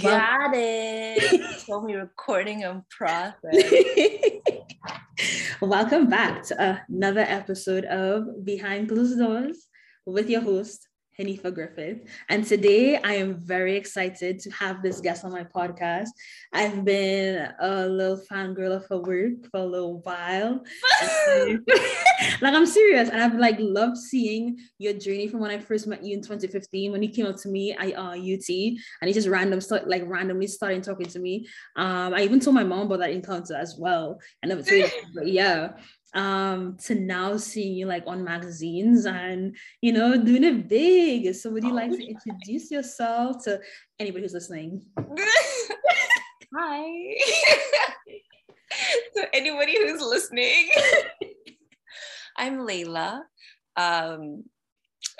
Got it. Told me recording in process. Welcome back to another episode of Behind Closed Doors with your host, Hanifa Griffith. And today I am very excited to have this guest on my podcast. I've been a little fangirl of her work for a little while. like I'm serious. And I've like loved seeing your journey from when I first met you in 2015 when you came up to me at uh, UT and he just random start like randomly started talking to me. Um, I even told my mom about that encounter as well. I never told you, but yeah um to now seeing you like on magazines and you know doing it big. So would you like to introduce yourself to anybody who's listening? Hi. To anybody who's listening. I'm Leila. Um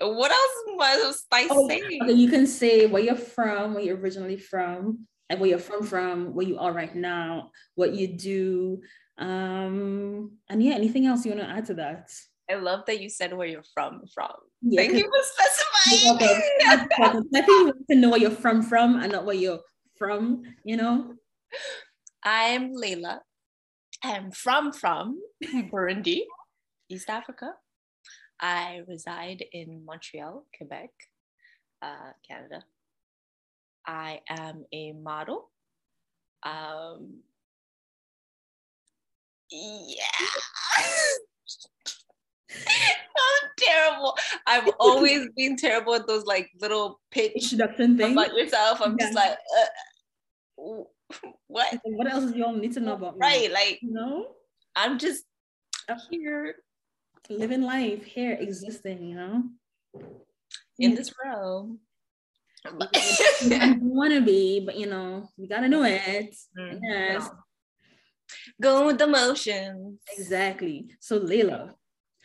what else was I oh, saying? Okay, you can say where you're from, where you're originally from, and where you're from from, where you are right now, what you do, um, and yeah, anything else you want to add to that? I love that you said where you're from. From. Yeah, Thank you for specifying. I think you want to know where you're from from and not where you're from. You know. I'm Leila. I'm from from Burundi, East Africa. I reside in Montreal, Quebec, uh, Canada. I am a model. Um, yeah. I'm terrible. I've always been terrible at those like little pitch introduction things about yourself. I'm yeah. just like, uh, what? What else do you all need to know about me? Right, like you know, I'm just up here, living life here, existing. You know, in this world. want to be, but you know, we gotta do it. Mm, yes. No going with the motions. Exactly. So Leila,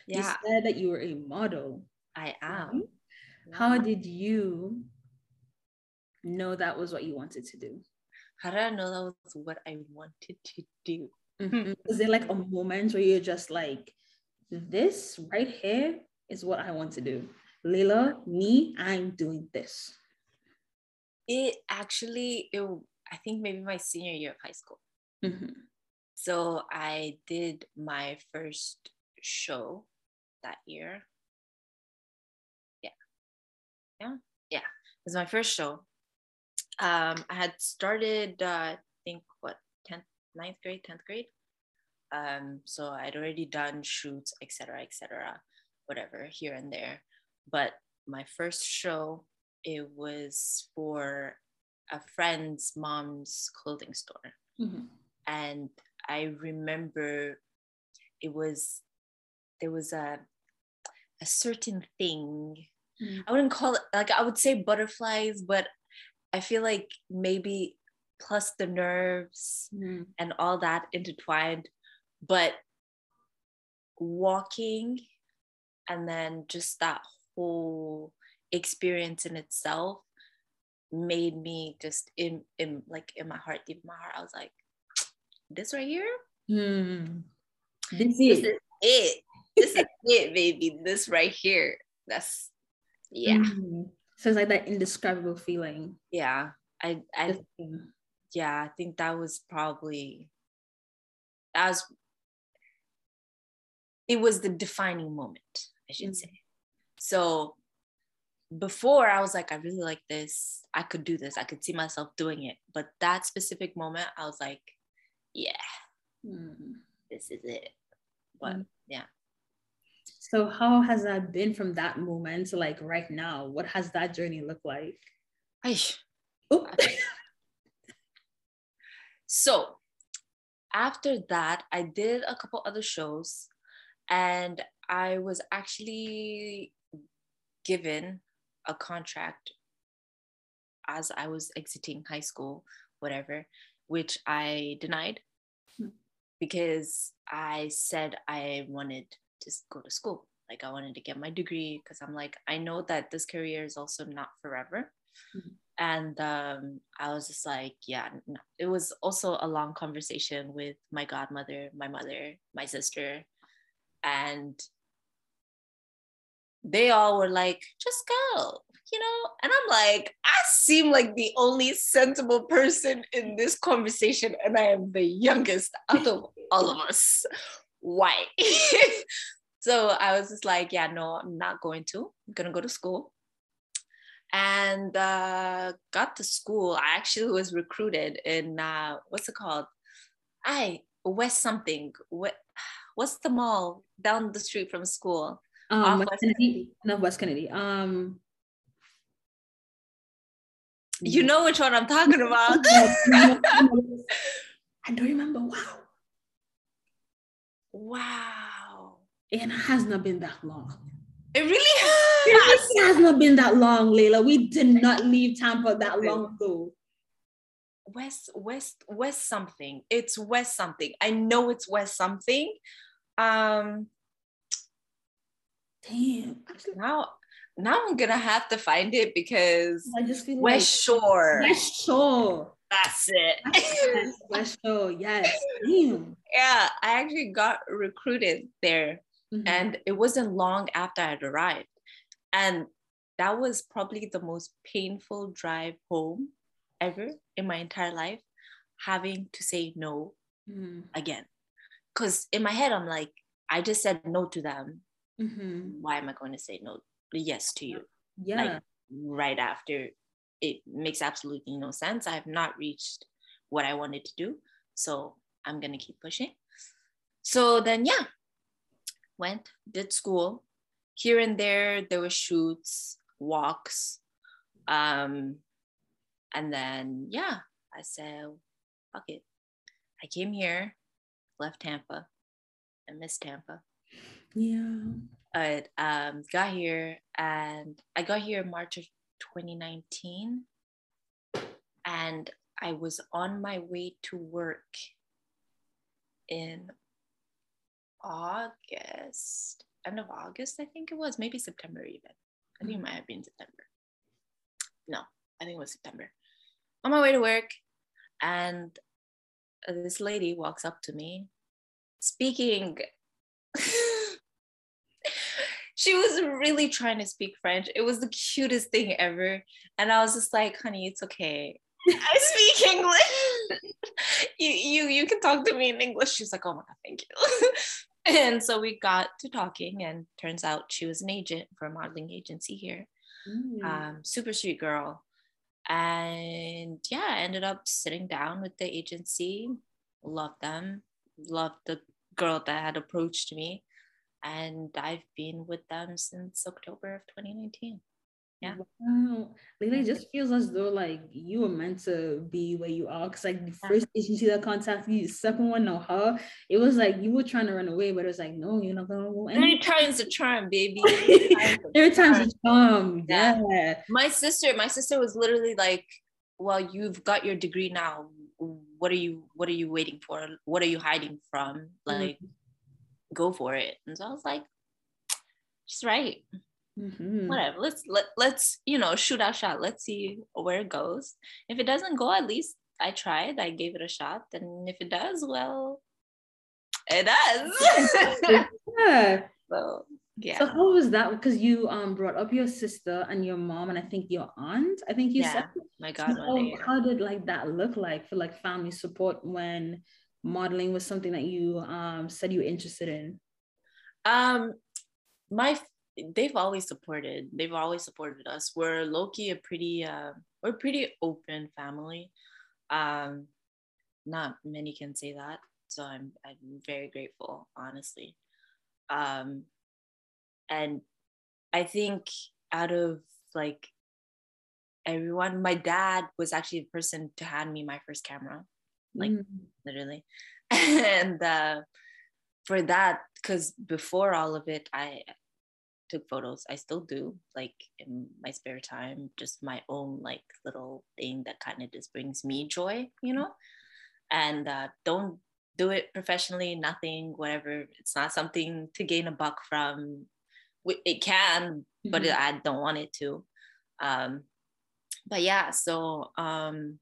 yeah. you said that you were a model. I am. How did you know that was what you wanted to do? How did I know that was what I wanted to do? Mm-hmm. Was there like a moment where you're just like, this right here is what I want to do? Leila, me, I'm doing this. It actually, it, I think maybe my senior year of high school. Mm-hmm. So I did my first show that year. Yeah. Yeah. Yeah. It was my first show. Um, I had started, uh, I think, what, 10th, 9th grade, 10th grade. Um, so I'd already done shoots, etc., etc., whatever, here and there. But my first show, it was for a friend's mom's clothing store. Mm-hmm. And I remember it was there was a a certain thing. Mm. I wouldn't call it like I would say butterflies, but I feel like maybe plus the nerves mm. and all that intertwined. But walking and then just that whole experience in itself made me just in in like in my heart deep in my heart i was like this right here. Hmm. This, this is it. This is it, baby. This right here. That's yeah. Mm-hmm. So it's like that indescribable feeling. Yeah. I I yeah, I think that was probably that was it was the defining moment, I should mm-hmm. say. So before I was like, I really like this. I could do this. I could see myself doing it. But that specific moment, I was like, yeah, mm. this is it. But mm. yeah. So how has that been from that moment to like right now? What has that journey looked like? so after that, I did a couple other shows and I was actually given a contract as I was exiting high school, whatever, which I denied because I said I wanted to go to school. Like I wanted to get my degree because I'm like, I know that this career is also not forever. Mm-hmm. And um, I was just like, yeah, no. it was also a long conversation with my godmother, my mother, my sister. And they all were like, just go, you know, and I'm like, I seem like the only sensible person in this conversation, and I am the youngest out of all of us. Why? so I was just like, yeah, no, I'm not going to. I'm gonna go to school. And uh, got to school. I actually was recruited in uh, what's it called? I West something. What what's the mall down the street from school? Um, West Kennedy. Not West Kennedy. Um, you know which one I'm talking about. I don't remember. Wow. Wow. It has not been that long. It really has. It has not been that long, Leila. We did not leave Tampa that long ago. West, West, West something. It's West something. I know it's West something. Um damn. Now now I'm gonna have to find it because I just feel West like Shore. West Shore. That's it. West Shore, yes. Damn. Yeah, I actually got recruited there. Mm-hmm. And it wasn't long after I'd arrived. And that was probably the most painful drive home ever in my entire life, having to say no mm-hmm. again. Because in my head, I'm like, I just said no to them. Mm-hmm. Why am I going to say no? Yes to you. Yeah. Like, right after it makes absolutely no sense. I have not reached what I wanted to do. So I'm going to keep pushing. So then, yeah, went, did school. Here and there, there were shoots, walks. Um, and then, yeah, I said, fuck it. I came here, left Tampa, I missed Tampa. Yeah. I um, got here and I got here in March of 2019. And I was on my way to work in August, end of August, I think it was, maybe September even. I think it might have been September. No, I think it was September. On my way to work, and this lady walks up to me speaking. She was really trying to speak French. It was the cutest thing ever. And I was just like, honey, it's okay. I speak English. you, you you can talk to me in English. She's like, oh my god, thank you. and so we got to talking, and turns out she was an agent for a modeling agency here. Mm. Um, super sweet girl. And yeah, I ended up sitting down with the agency. Loved them. Loved the girl that had approached me. And I've been with them since October of 2019 yeah. Wow. like it just feels as though like you were meant to be where you are because like the first agency that contacted you the second one no her it was like you were trying to run away but it was like no you're not gonna go three times the charm baby. Three times the charm. yeah. yeah. My sister my sister was literally like well you've got your degree now. What are you what are you waiting for? What are you hiding from? Mm-hmm. like mm-hmm. Go for it and so i was like she's right Mm-hmm. Whatever. Let's let let's you know shoot our shot. Let's see where it goes. If it doesn't go, at least I tried. I gave it a shot. And if it does, well, it does. yeah. So yeah. So how was that? Because you um brought up your sister and your mom and I think your aunt. I think you yeah, said. My God. So how, how did like that look like for like family support when modeling was something that you um said you were interested in? Um, my they've always supported they've always supported us. We're low-key a pretty uh, we're pretty open family. Um not many can say that so i'm i'm very grateful honestly. Um and i think out of like everyone my dad was actually the person to hand me my first camera like mm. literally and uh for that because before all of it i took photos. I still do, like in my spare time, just my own like little thing that kind of just brings me joy, you know. And uh, don't do it professionally, nothing, whatever. It's not something to gain a buck from. It can, mm-hmm. but I don't want it to. Um, but yeah, so um,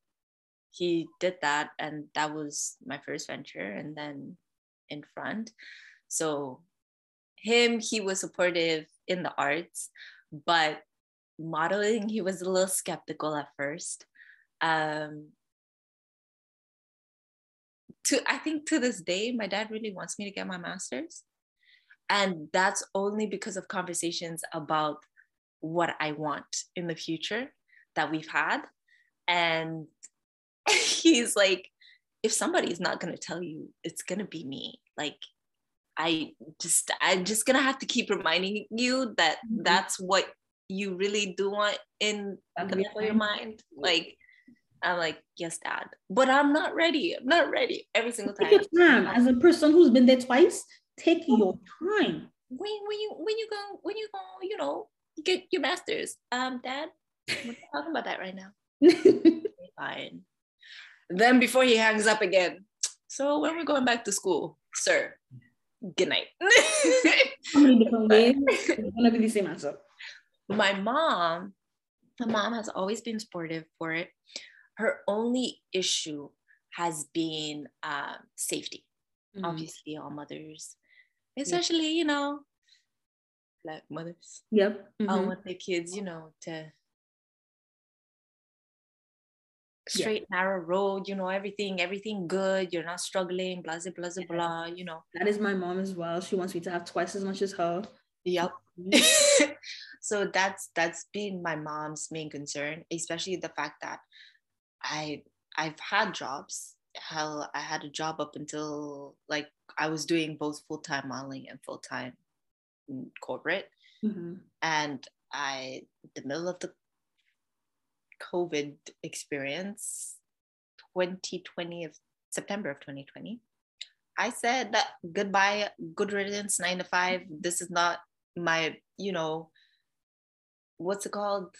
he did that, and that was my first venture, and then in front. So him, he was supportive in the arts, but modeling, he was a little skeptical at first. Um, to I think to this day, my dad really wants me to get my master's. And that's only because of conversations about what I want in the future that we've had. And he's like, if somebody's not going to tell you, it's going to be me. Like, I just, I'm just going to have to keep reminding you that mm-hmm. that's what you really do want in the back of your mind. Like, I'm like, yes, dad, but I'm not ready. I'm not ready every single time. Take your time. As a person who's been there twice, take your time. When when you when you go when you go you know get your master's, um, dad, we're talking about that right now. Fine. Then before he hangs up again, so when we're going back to school, sir, good night. How many different ways? It's gonna be the same answer. My mom, my mom has always been supportive for it her only issue has been uh, safety. Mm-hmm. Obviously, all mothers, especially you know, black mothers. Yep. Mm-hmm. I want their kids, you know, to straight yeah. narrow road you know everything everything good you're not struggling blah blah blah yeah. blah you know that is my mom as well she wants me to have twice as much as her yep mm-hmm. so that's that's been my mom's main concern especially the fact that I I've had jobs. Hell, I had a job up until like I was doing both full time modeling and full time corporate, mm-hmm. and I the middle of the COVID experience, 2020 of September of 2020, I said that goodbye, good riddance, nine to five. This is not my, you know, what's it called?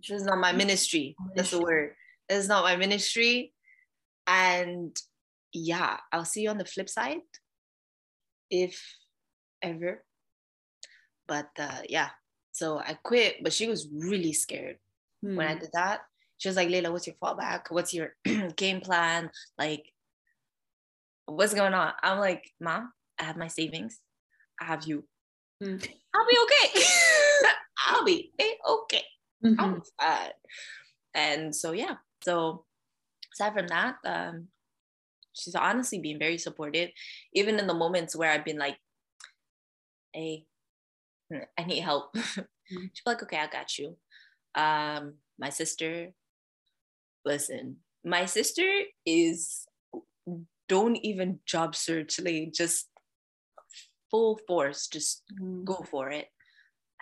This is not my ministry. That's the word it's not my ministry. And yeah, I'll see you on the flip side if ever. But uh, yeah, so I quit, but she was really scared mm. when I hmm. did that. She was like, Leila, what's your fallback? What's your game plan? Like, what's going on? I'm like, Mom, I have my savings. I have you. Mm. I'll be okay. I'll be okay. Mm-hmm. I'll be fine. And so, yeah, so aside from that, um, she's honestly been very supportive, even in the moments where I've been like, hey, I need help. Mm-hmm. She's like, okay, I got you. Um, my sister, listen, my sister is don't even job search, like just full force, just mm. go for it.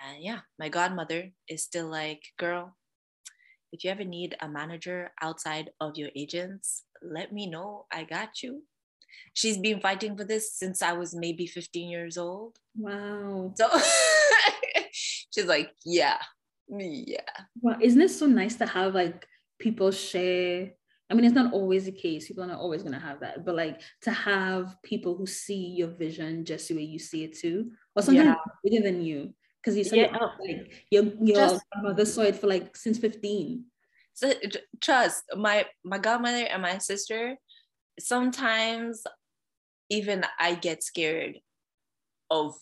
And yeah, my godmother is still like, girl, if you ever need a manager outside of your agents, let me know. I got you. She's been fighting for this since I was maybe 15 years old. Wow. So she's like, yeah, yeah. Well, isn't it so nice to have like people share? I mean, it's not always the case. People are not always going to have that, but like to have people who see your vision just the way you see it too, or sometimes yeah. bigger than you because you said yeah. like your your Just, grandmother saw it for like since 15 so trust my my godmother and my sister sometimes even i get scared of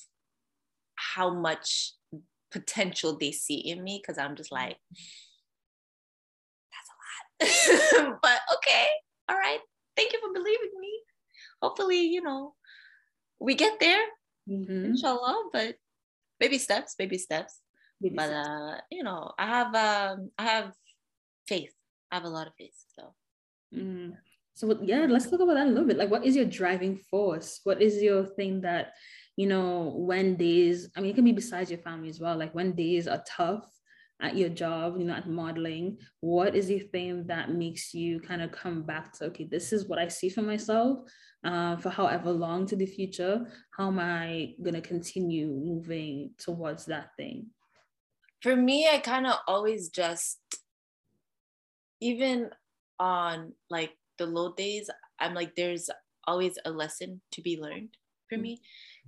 how much potential they see in me because i'm just like that's a lot but okay all right thank you for believing me hopefully you know we get there mm-hmm. inshallah but baby steps, baby steps. Baby but steps. uh, you know, I have um, I have faith. I have a lot of faith. So. Mm. So yeah, let's talk about that a little bit. Like, what is your driving force? What is your thing that, you know, when days? I mean, it can be besides your family as well. Like when days are tough at your job, you know, at modeling. What is the thing that makes you kind of come back to? Okay, this is what I see for myself uh, for however long to the future, how am I going to continue moving towards that thing? For me, I kind of always just, even on like the low days, I'm like, there's always a lesson to be learned for mm. me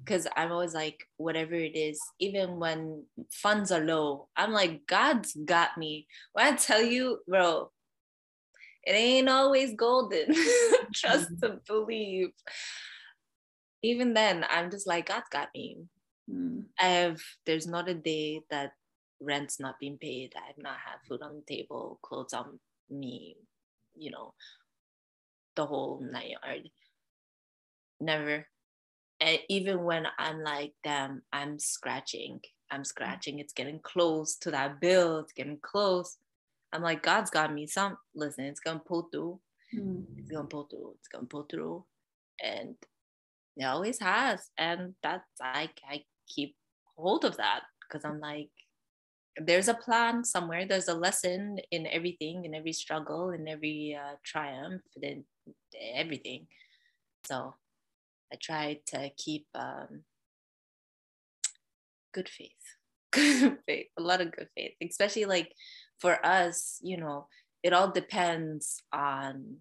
because I'm always like, whatever it is, even when funds are low, I'm like, God's got me. When I tell you, bro, it ain't always golden. Trust mm-hmm. to believe. Even then, I'm just like, God's got me. Mm. I have, there's not a day that rent's not being paid. I've not had food on the table, clothes on me, you know, the whole nine yard. Never. And even when I'm like, damn, I'm scratching, I'm scratching, it's getting close to that bill, it's getting close. I'm like, God's got me some, listen, it's gonna pull through. Mm. It's gonna pull through, it's gonna pull through. And it always has. And that's, I, I keep hold of that because I'm like, there's a plan somewhere there's a lesson in everything in every struggle in every uh, triumph in everything so i try to keep um, good faith good faith a lot of good faith especially like for us you know it all depends on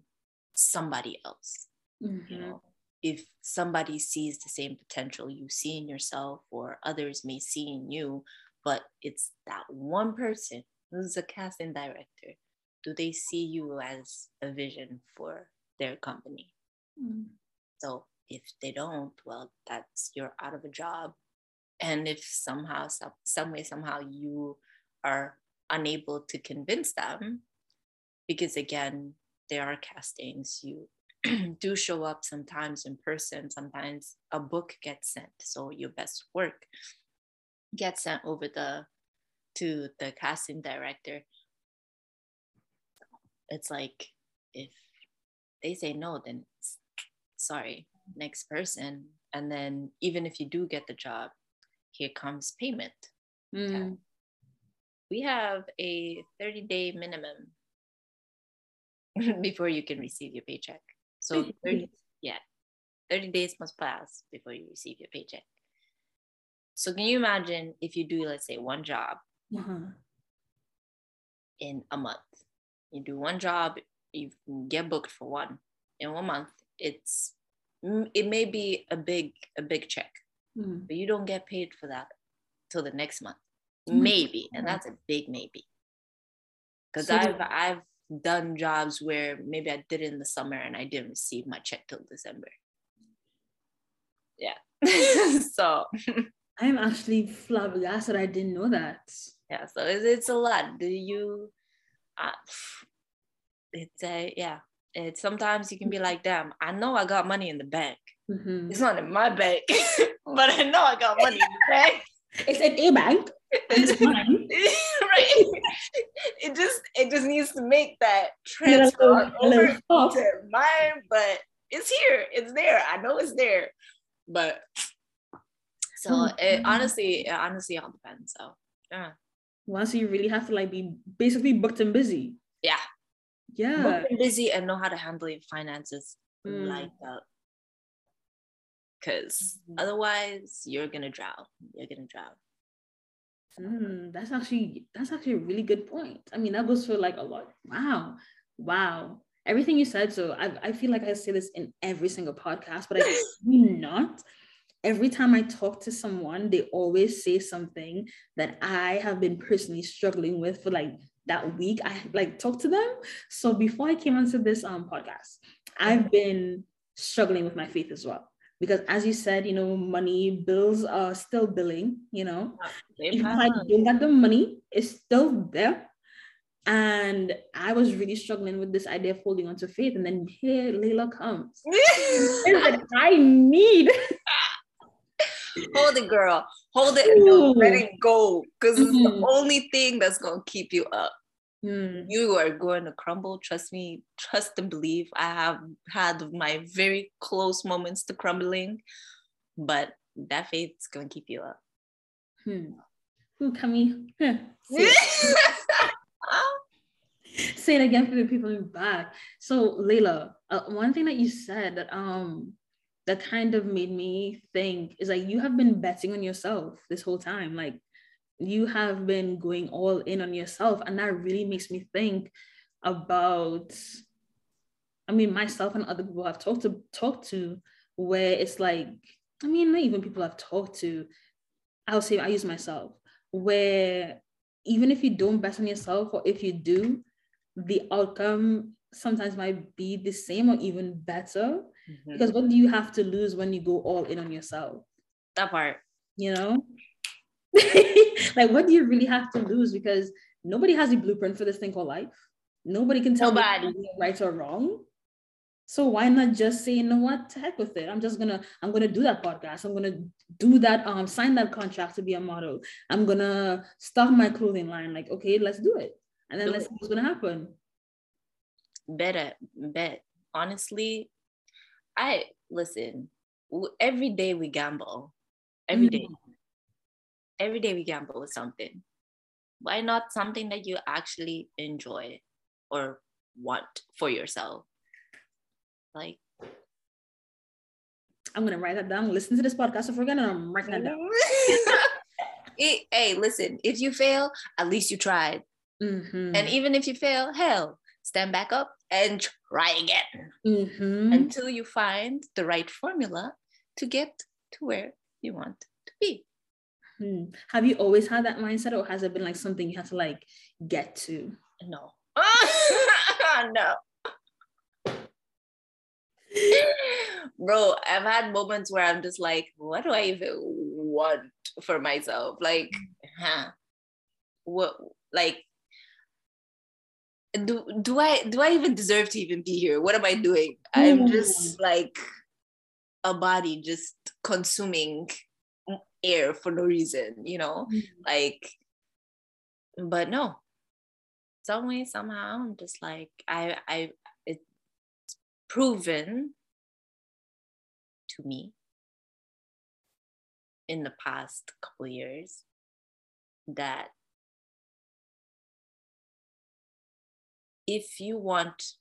somebody else mm-hmm. you know if somebody sees the same potential you see in yourself or others may see in you but it's that one person who's a casting director. Do they see you as a vision for their company? Mm. So if they don't, well, that's you're out of a job. And if somehow, some, some way, somehow you are unable to convince them, because again, there are castings, you do show up sometimes in person, sometimes a book gets sent. So your best work gets sent over the to the casting director it's like if they say no then sorry next person and then even if you do get the job here comes payment mm. okay. we have a 30 day minimum before you can receive your paycheck so 30 yeah 30 days must pass before you receive your paycheck so can you imagine if you do, let's say, one job uh-huh. in a month? You do one job, you get booked for one in one month. It's it may be a big a big check, mm-hmm. but you don't get paid for that till the next month. Mm-hmm. Maybe, and that's a big maybe. Because so I've I've done jobs where maybe I did it in the summer and I didn't receive my check till December. Yeah. so I'm actually flabbergasted. I didn't know that. Yeah, so it's, it's a lot. Do you? Uh, it's a yeah. It's sometimes you can be like, damn, I know I got money in the bank. Mm-hmm. It's not in my bank, but I know I got money in the bank. It's in a bank. It's mine. right. It just it just needs to make that transfer over to mine, but it's here. It's there. I know it's there, but so mm-hmm. it honestly, it honestly all depends. So yeah. Once you really have to like be basically booked and busy. Yeah. Yeah. Busy and know how to handle your finances mm. like that. Cause mm-hmm. otherwise you're gonna drown. You're gonna drown. Mm, that's actually that's actually a really good point. I mean, that goes for like a lot. Wow, wow, everything you said. So I I feel like I say this in every single podcast, but I do not every time I talk to someone, they always say something that I have been personally struggling with for like that week. I like talked to them. So before I came onto this um podcast, I've been struggling with my faith as well. Because as you said, you know, money bills are still billing, you know. If I don't get the money, it's still there. And I was really struggling with this idea of holding on to faith. And then here Leila comes. I need hold it, girl. Hold it and don't let it go. Because mm-hmm. it's the mm-hmm. only thing that's gonna keep you up. Mm. You are going to crumble. Trust me, trust and believe. I have had my very close moments to crumbling, but that faith is gonna keep you up. Hmm. Ooh, Kami. Say it again for the people in the back. So, Leila, uh, one thing that you said that um that kind of made me think is like you have been betting on yourself this whole time. Like you have been going all in on yourself. And that really makes me think about i mean myself and other people i've talked to talked to where it's like i mean not even people i've talked to i'll say i use myself where even if you don't bet on yourself or if you do the outcome sometimes might be the same or even better Mm-hmm. Because what do you have to lose when you go all in on yourself? That part. You know? like, what do you really have to lose? Because nobody has a blueprint for this thing called life. Nobody can tell nobody. right or wrong. So why not just say, you know what, heck with it. I'm just gonna, I'm gonna do that podcast. I'm gonna do that, um, sign that contract to be a model. I'm gonna start my clothing line. Like, okay, let's do it. And then do let's it. see what's gonna happen. Better, bet. Honestly, I listen, every day we gamble. Every day. Every day we gamble with something. Why not something that you actually enjoy or want for yourself? Like, I'm gonna write that down. Listen to this podcast if we're gonna I'm writing that down. it, hey, listen, if you fail, at least you tried. Mm-hmm. And even if you fail, hell, stand back up and try again mm-hmm. until you find the right formula to get to where you want to be. Hmm. Have you always had that mindset, or has it been like something you have to like get to? No. no. Bro, I've had moments where I'm just like, what do I even want for myself? Like, huh? What like do do I do I even deserve to even be here? What am I doing? I'm just like a body just consuming air for no reason, you know? Mm-hmm. Like but no. Some way, somehow, I'm just like I I it's proven to me in the past couple years that if you want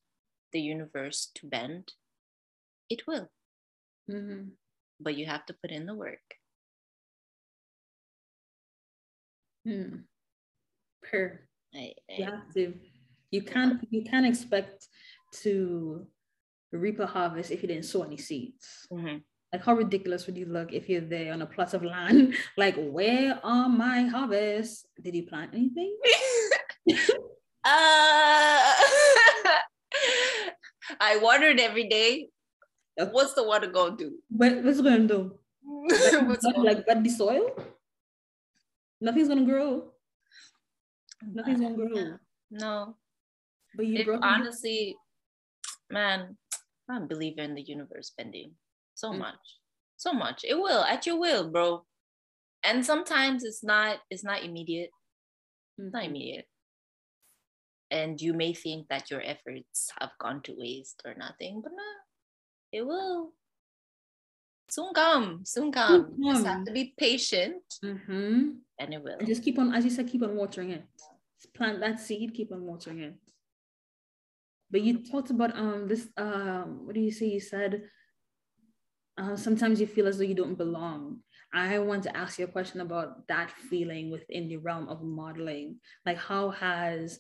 the universe to bend, it will. Mm-hmm. But you have to put in the work. Hmm. Per. I, I, you have to. You can't. You can't expect to reap a harvest if you didn't sow any seeds. Mm-hmm. Like how ridiculous would you look if you're there on a plot of land? like, where are my harvests? Did you plant anything? uh, I watered every day. What's the water gonna do? What, what's it gonna do? what's like, like wet the soil? Nothing's gonna grow. Nothing's gonna grow. No. But you if, honestly, man, I'm believer in the universe bending so mm. much, so much. It will at your will, bro. And sometimes it's not. It's not immediate. It's not mm-hmm. immediate. And you may think that your efforts have gone to waste or nothing, but no, it will soon come. Soon come. You just have to be patient, mm-hmm. and it will. And just keep on, as you said, keep on watering it. Plant that seed. Keep on watering it. But you talked about um this um what do you say? You said uh, sometimes you feel as though you don't belong. I want to ask you a question about that feeling within the realm of modeling. Like, how has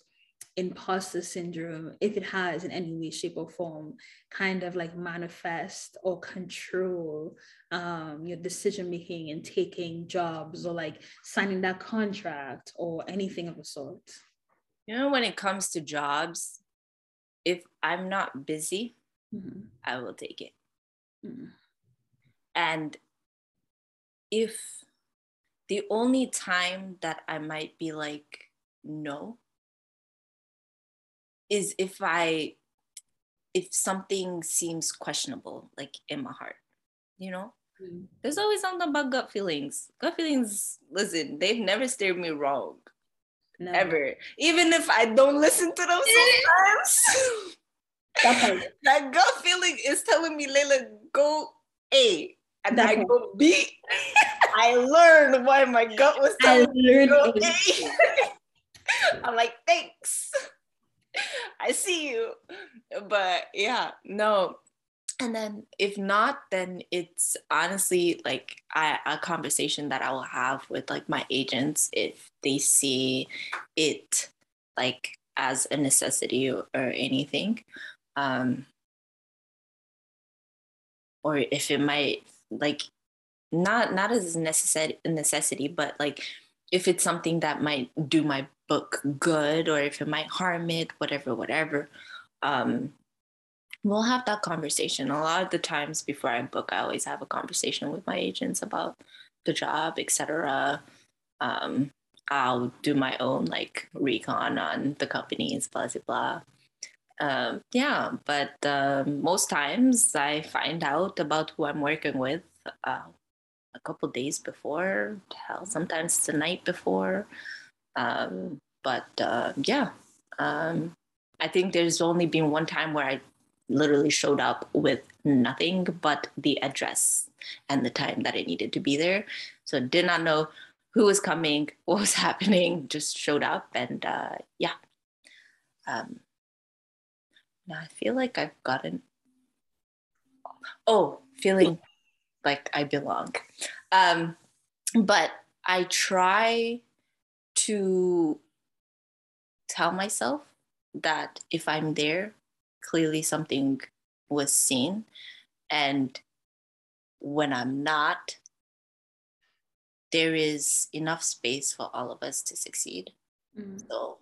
imposter syndrome, if it has in any way, shape, or form, kind of like manifest or control um, your decision making and taking jobs or like signing that contract or anything of the sort? You know, when it comes to jobs, if I'm not busy, mm-hmm. I will take it. Mm-hmm. And if the only time that I might be like, no, is if I, if something seems questionable, like in my heart, you know? Mm-hmm. There's always something about gut feelings. Gut feelings, listen, they've never steered me wrong. No. Ever. Even if I don't listen to them sometimes. that, that gut feeling is telling me, Leila, go A. And that I part. go B. I learned why my gut was telling me go A. I'm like, thanks. I see you. But yeah, no, and then if not then it's honestly like I, a conversation that i will have with like my agents if they see it like as a necessity or, anything um or if it might like not not as necessary necessity but like if it's something that might do my book good or if it might harm it whatever whatever um we'll have that conversation. A lot of the times before I book, I always have a conversation with my agents about the job, etc. Um, I'll do my own like recon on the companies, blah blah blah. Um, yeah, but uh, most times I find out about who I'm working with uh, a couple days before, hell, sometimes the night before. Um, but uh, yeah, um, I think there's only been one time where I literally showed up with nothing but the address and the time that I needed to be there. So did not know who was coming, what was happening, just showed up and uh, yeah. Um, now I feel like I've gotten, oh, feeling like I belong. Um, but I try to tell myself that if I'm there, clearly something was seen. And when I'm not, there is enough space for all of us to succeed. Mm-hmm. So,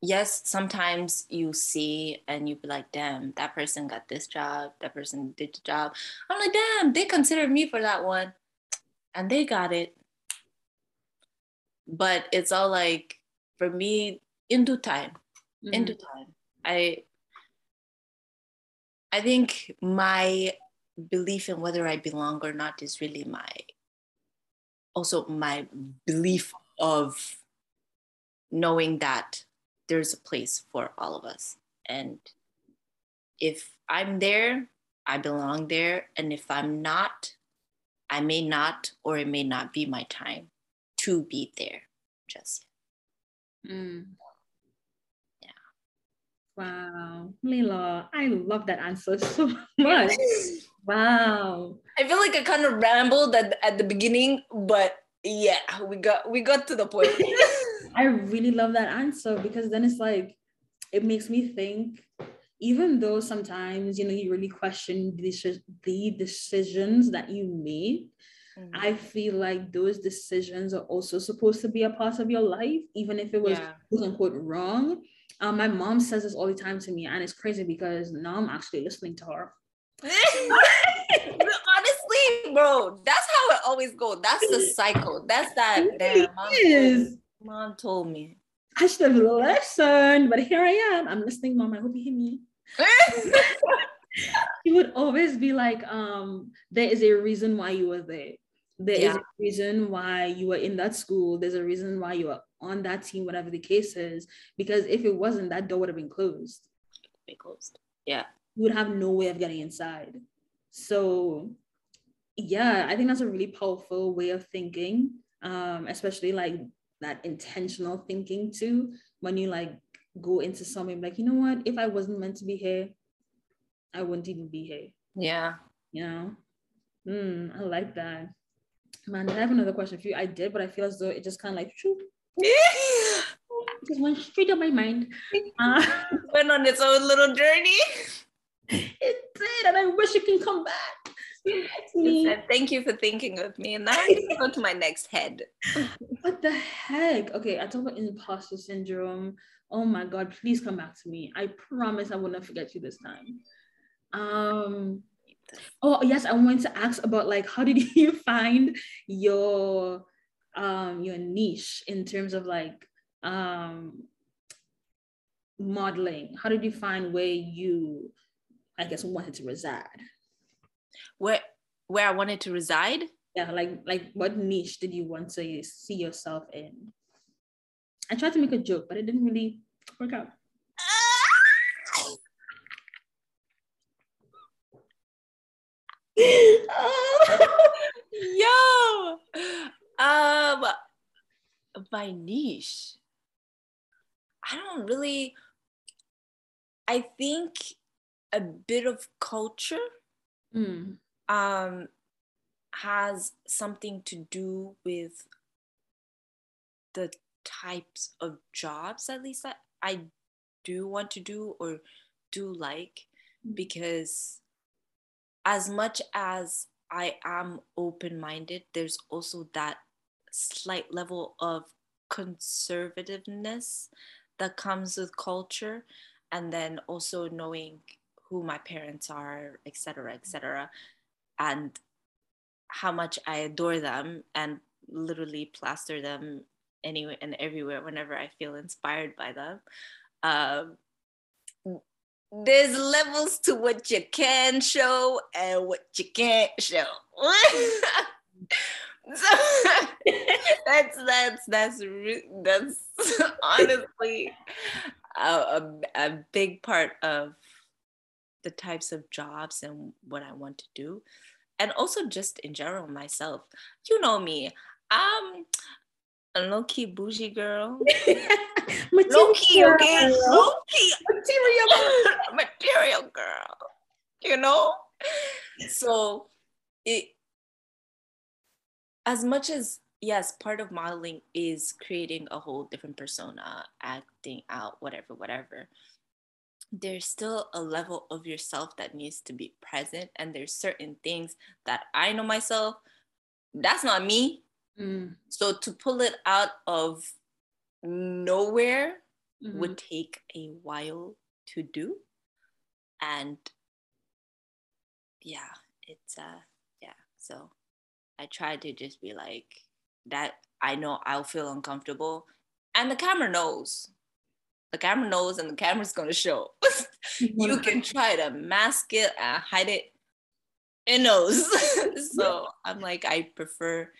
yes, sometimes you see and you be like, damn, that person got this job, that person did the job. I'm like, damn, they considered me for that one and they got it. But it's all like, for me, in due time, mm-hmm. in due time. I I think my belief in whether I belong or not is really my also my belief of knowing that there's a place for all of us. And if I'm there, I belong there. And if I'm not, I may not, or it may not be my time to be there just yet. Mm. Wow, Leila, I love that answer so much. wow. I feel like I kind of rambled at, at the beginning, but yeah, we got we got to the point. I really love that answer because then it's like it makes me think even though sometimes you know you really question the, the decisions that you made mm-hmm. i feel like those decisions are also supposed to be a part of your life even if it was yeah. quote unquote wrong um, my mom says this all the time to me, and it's crazy because now I'm actually listening to her. Honestly, bro, that's how it always goes. That's the cycle. That's that. Damn, mom, told, mom told me. I should have listened, but here I am. I'm listening, mom. I hope you hear me. he would always be like, um, there is a reason why you were there. There yeah. is a reason why you were in that school. There's a reason why you are on that team, whatever the case is. Because if it wasn't, that door would have been closed. Be closed. Yeah. You would have no way of getting inside. So yeah, I think that's a really powerful way of thinking. Um, especially like that intentional thinking too. When you like go into something like, you know what, if I wasn't meant to be here, I wouldn't even be here. Yeah. You know? Mm, I like that. Man, I have another question for you. I did, but I feel as though it just kind of like shoop, just went straight up my mind. Uh, went on its own little journey. It did, and I wish it can come back. Said, Thank you for thinking of me. And now I go to my next head. what the heck? Okay, I talk about imposter syndrome. Oh my god, please come back to me. I promise I will not forget you this time. Um oh yes, I wanted to ask about like how did you find your um your niche in terms of like um modeling? How did you find where you i guess wanted to reside? Where where i wanted to reside? Yeah like like what niche did you want to see yourself in? I tried to make a joke but it didn't really work out Yo, um, my niche. I don't really. I think a bit of culture mm. um, has something to do with the types of jobs, at least that I do want to do or do like, mm. because as much as I am open minded, there's also that slight level of conservativeness that comes with culture. And then also knowing who my parents are, etc., etc., and how much I adore them and literally plaster them anywhere and everywhere whenever I feel inspired by them. Um, there's levels to what you can show and what you can't show. so that's that's that's that's honestly a, a, a big part of the types of jobs and what I want to do. And also just in general myself. You know me. I'm a low-key bougie girl. low-key, okay? Low-key. Material material girl. You know? So it as much as yes, part of modeling is creating a whole different persona, acting out, whatever, whatever there's still a level of yourself that needs to be present and there's certain things that i know myself that's not me mm. so to pull it out of nowhere mm-hmm. would take a while to do and yeah it's uh yeah so i try to just be like that i know i'll feel uncomfortable and the camera knows the camera knows and the camera's going to show. you can try to mask it and hide it. It knows. so I'm like, I prefer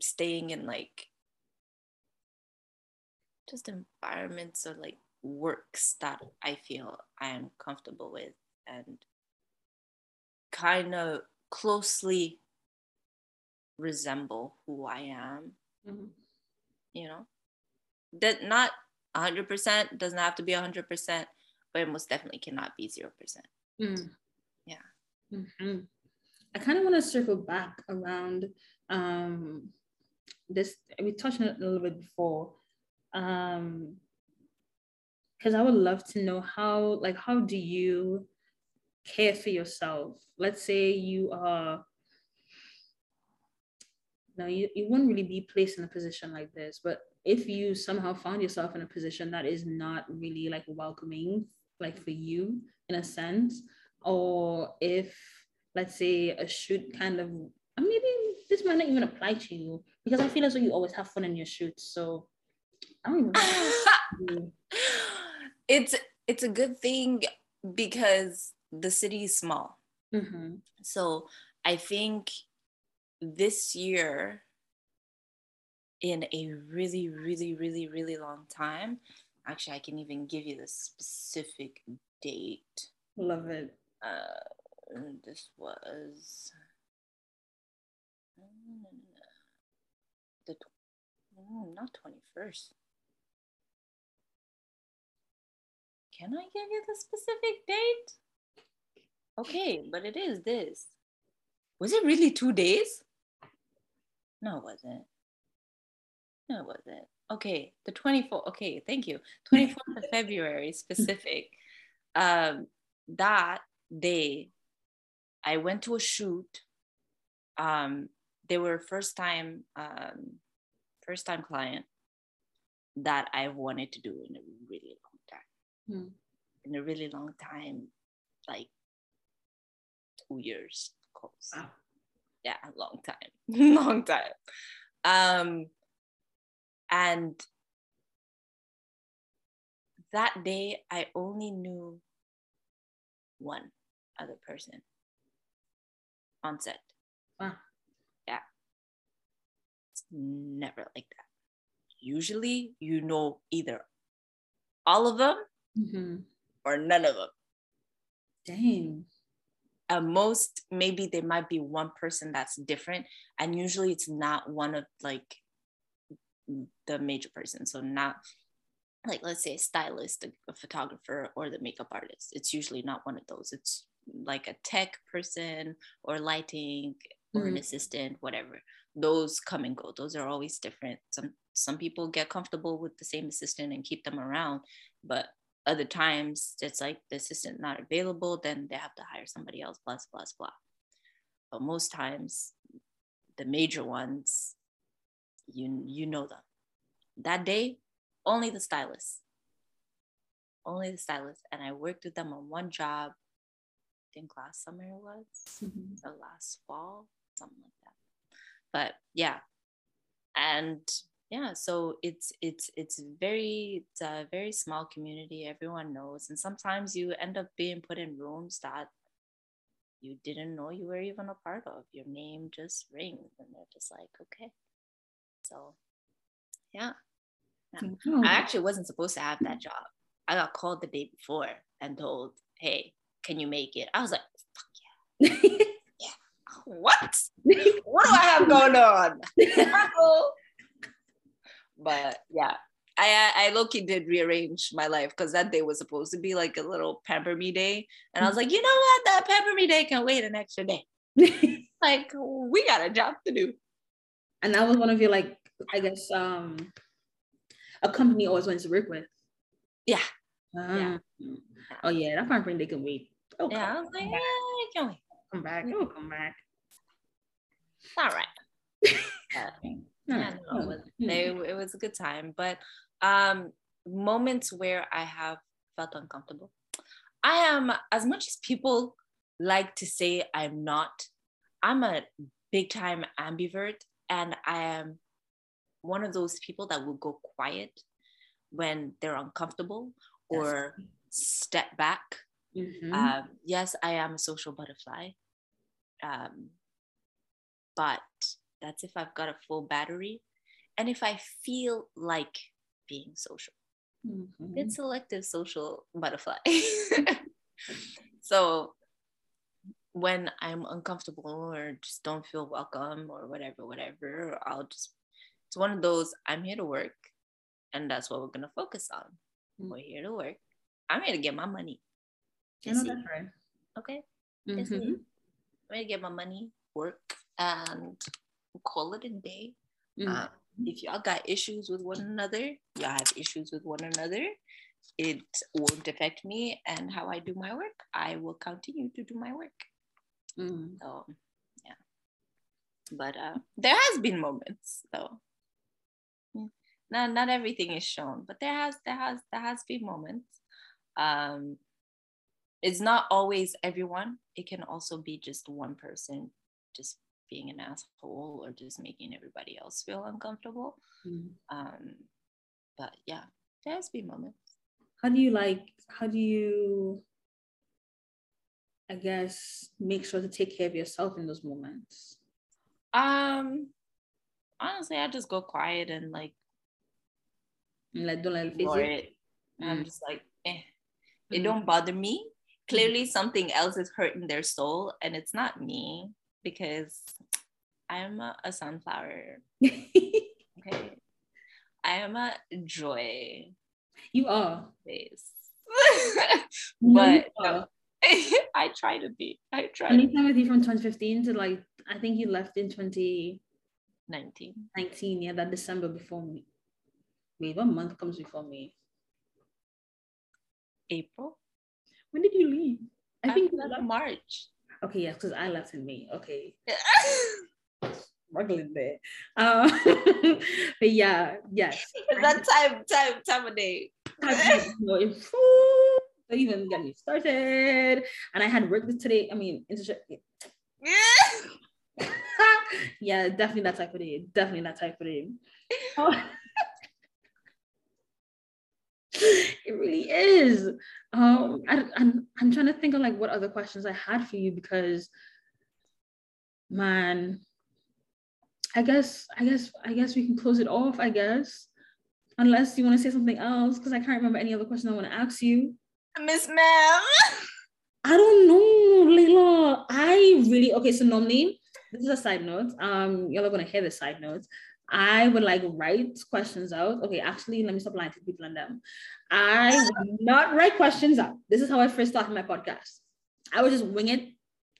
staying in like just environments or like works that I feel I am comfortable with and kind of closely resemble who I am. Mm-hmm. You know, that not 100% doesn't have to be 100% but it most definitely cannot be 0% mm. yeah mm-hmm. i kind of want to circle back around um, this we touched on it a little bit before um because i would love to know how like how do you care for yourself? Let's say you are no you, you wouldn't really be placed in a position like this but if you somehow found yourself in a position that is not really like welcoming like for you in a sense or if let's say a shoot kind of maybe might not even apply to you because i feel as though you always have fun in your shoots so i don't even it's it's a good thing because the city is small mm-hmm. so i think this year in a really, really, really, really long time. Actually, I can even give you the specific date. Love it. Uh, this was the not 21st. Can I give you the specific date? Okay, but it is this. Was it really two days? No, it wasn't. No, it wasn't. Okay, the 24th. Okay, thank you. 24th of February specific. Um, that day, I went to a shoot. Um, they were first time, um, first time client that I wanted to do in a really long time. Hmm. In a really long time, like two years close. Wow. Yeah, long time, long time. Um, and that day, I only knew one other person on set. Wow. Never like that. Usually, you know either all of them mm-hmm. or none of them. Dang. At most, maybe there might be one person that's different. And usually, it's not one of like the major person. So not like let's say a stylist, a, a photographer, or the makeup artist. It's usually not one of those. It's like a tech person or lighting or mm-hmm. an assistant, whatever. Those come and go. Those are always different. Some some people get comfortable with the same assistant and keep them around, but other times it's like the assistant not available, then they have to hire somebody else, blah, blah, blah. But most times the major ones you you know them. That day, only the stylist. Only the stylist. And I worked with them on one job. I think last summer it was, mm-hmm. or last fall, something like that. But yeah. And yeah so it's it's it's very it's a very small community everyone knows and sometimes you end up being put in rooms that you didn't know you were even a part of your name just rings and they're just like okay so yeah, yeah. Mm-hmm. i actually wasn't supposed to have that job i got called the day before and told hey can you make it i was like fuck yeah yeah what what do i have going on but yeah, I I low-key did rearrange my life because that day was supposed to be like a little pamper me day. And I was like, you know what? That pamper me day can wait an extra day. like we got a job to do. And that was one of your like, I guess um a company always wants to work with. Yeah. Uh, yeah. Oh yeah, that pamper day can wait. Oh, yeah, I was like, yeah, it can wait. Come back. Oh, come back. All right. uh, yeah, no, it, was, it was a good time. But um, moments where I have felt uncomfortable. I am, as much as people like to say I'm not, I'm a big time ambivert and I am one of those people that will go quiet when they're uncomfortable or yes. step back. Mm-hmm. Um, yes, I am a social butterfly. Um, but that's if I've got a full battery and if I feel like being social. Mm-hmm. It's selective social butterfly. so when I'm uncomfortable or just don't feel welcome or whatever, whatever, I'll just, it's one of those, I'm here to work and that's what we're going to focus on. Mm-hmm. We're here to work. I'm here to get my money. I know that's right. Okay. Mm-hmm. I'm here to get my money, work, and call it a day. Mm-hmm. Um, if y'all got issues with one another, y'all have issues with one another. It won't affect me and how I do my work. I will continue to do my work. Mm. So, yeah. But uh, there has been moments though. Not not everything is shown, but there has there has there has been moments. Um, it's not always everyone. It can also be just one person just being an asshole or just making everybody else feel uncomfortable. Mm. Um, but yeah, there's been moments. How do you like? How do you? I guess make sure to take care of yourself in those moments. Um, honestly, I just go quiet and like. Like don't let it it. Mm. I'm just like, eh. It mm. don't bother me. Clearly, something else is hurting their soul, and it's not me because I'm a, a sunflower. okay. I am a joy. You are. Face. but no, I try to be. I try. Any time with you from 2015 to like, I think you left in 2019. 19, yeah, that December before me. Wait, what month comes before me? April. When did you leave? I, I think left March. Okay, yes, because I left in me. Okay. Struggling there. Um, but yeah, yes. that time, time, time of day. don't even get me started. And I had work today. I mean, yeah. yeah, definitely that type of day. Definitely that type of day. It really is. Um, I, I'm I'm trying to think of like what other questions I had for you because, man, I guess I guess I guess we can close it off. I guess, unless you want to say something else because I can't remember any other question I want to ask you. Miss Ma'am. I don't know, Leila. I really okay. So normally, this is a side note. Um, y'all are gonna hear the side notes. I would like write questions out. Okay, actually, let me stop lying to people and them. I would not write questions out. This is how I first started my podcast. I would just wing it,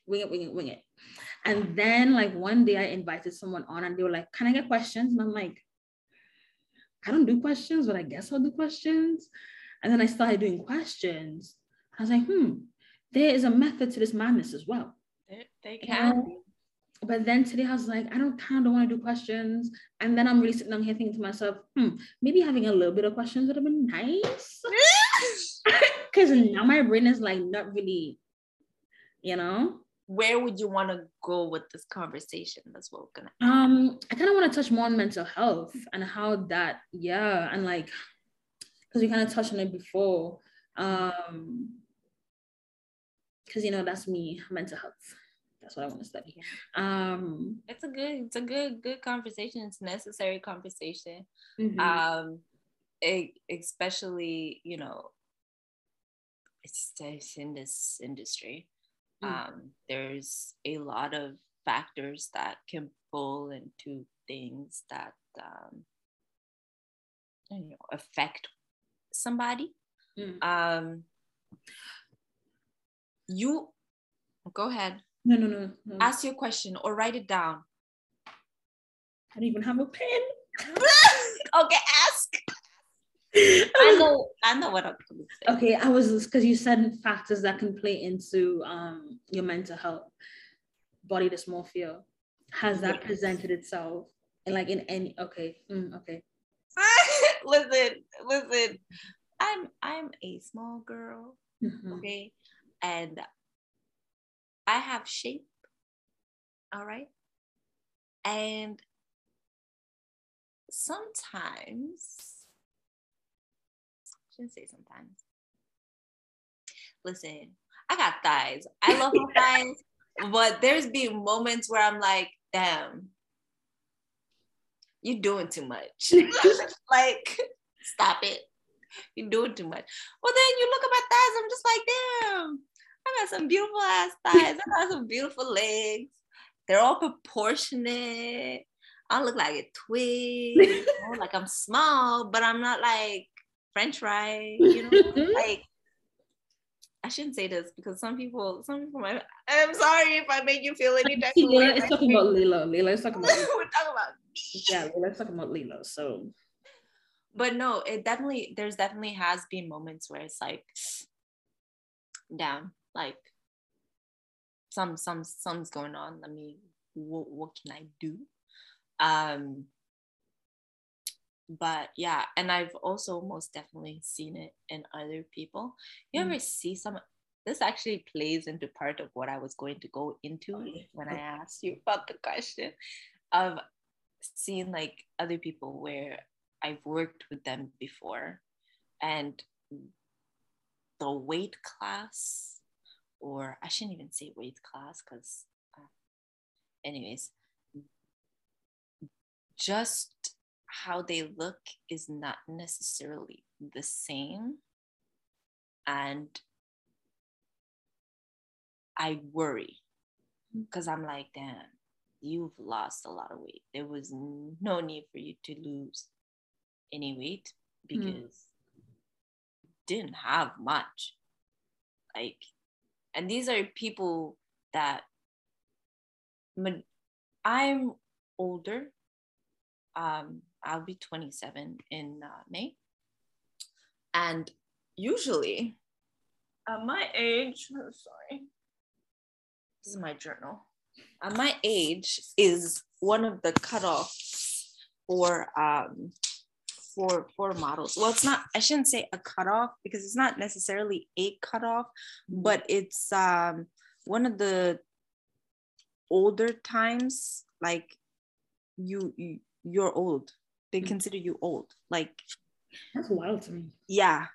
wing it, wing it, wing it. And then like one day I invited someone on and they were like, Can I get questions? And I'm like, I don't do questions, but I guess I'll do questions. And then I started doing questions. I was like, hmm, there is a method to this madness as well. They, they can but then today I was like, I don't kind of don't want to do questions. And then I'm really sitting down here thinking to myself, hmm, maybe having a little bit of questions would have been nice. Because now my brain is like not really, you know. where would you want to go with this conversation? That's what we're gonna. Um, I kind of want to touch more on mental health and how that, yeah, and like, because we kind of touched on it before. Um, because you know that's me, mental health. That's what I want to study. Um, it's a good, it's a good, good conversation. It's necessary conversation. Mm-hmm. Um, it, especially you know, it's, it's in this industry Mm. Um, there's a lot of factors that can pull into things that um, you know affect somebody. Mm. Um, you go ahead. No, no, no, no. Ask your question or write it down. I don't even have a pen. okay, ask. I know, I know what I'm going to say. Okay, I was because you said factors that can play into um your mental health, body dysmorphia. Has that yes. presented itself and like in any? Okay, mm, okay. listen, listen. I'm I'm a small girl, mm-hmm. okay, and I have shape. All right, and sometimes I shouldn't say sometimes. Listen, I got thighs. I love my thighs, but there's been moments where I'm like, damn, you're doing too much. like, stop it. You're doing too much. Well, then you look at my thighs, I'm just like, damn, I got some beautiful ass thighs. I got some beautiful legs. They're all proportionate. I look like a twig, you know, like I'm small, but I'm not like French fry, you know, like I shouldn't say this because some people, some people might. I'm sorry if I made you feel any type of way. It's talking about Lilo. Lilo's talking about. We're talking about. Yeah, talking about Lilo. So. But no, it definitely. There's definitely has been moments where it's like, down, like, some some something's going on. Let me. What, what can I do? Um but yeah and i've also most definitely seen it in other people you mm. ever see some this actually plays into part of what i was going to go into when i asked you about the question of seeing like other people where i've worked with them before and the weight class or i shouldn't even say weight class because uh, anyways just how they look is not necessarily the same. And I worry because I'm like, damn, you've lost a lot of weight. There was no need for you to lose any weight hmm. because mm. didn't have much. Like, and these are people that I'm older. Um, I'll be 27 in uh, May. And usually, at my age, oh, sorry, this is my journal. At my age is one of the cutoffs for um, for for models. Well, it's not. I shouldn't say a cutoff because it's not necessarily a cutoff, but it's um, one of the older times. Like you, you you're old they mm. consider you old. Like that's wild to me. Yeah.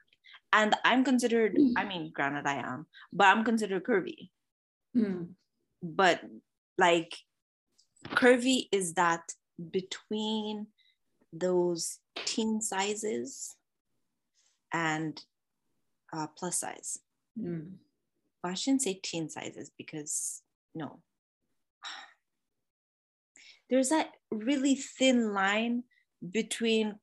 And I'm considered, mm. I mean, granted I am, but I'm considered curvy. Mm. But like curvy is that between those teen sizes and uh, plus size. Mm. Well, I shouldn't say teen sizes because no. There's that really thin line between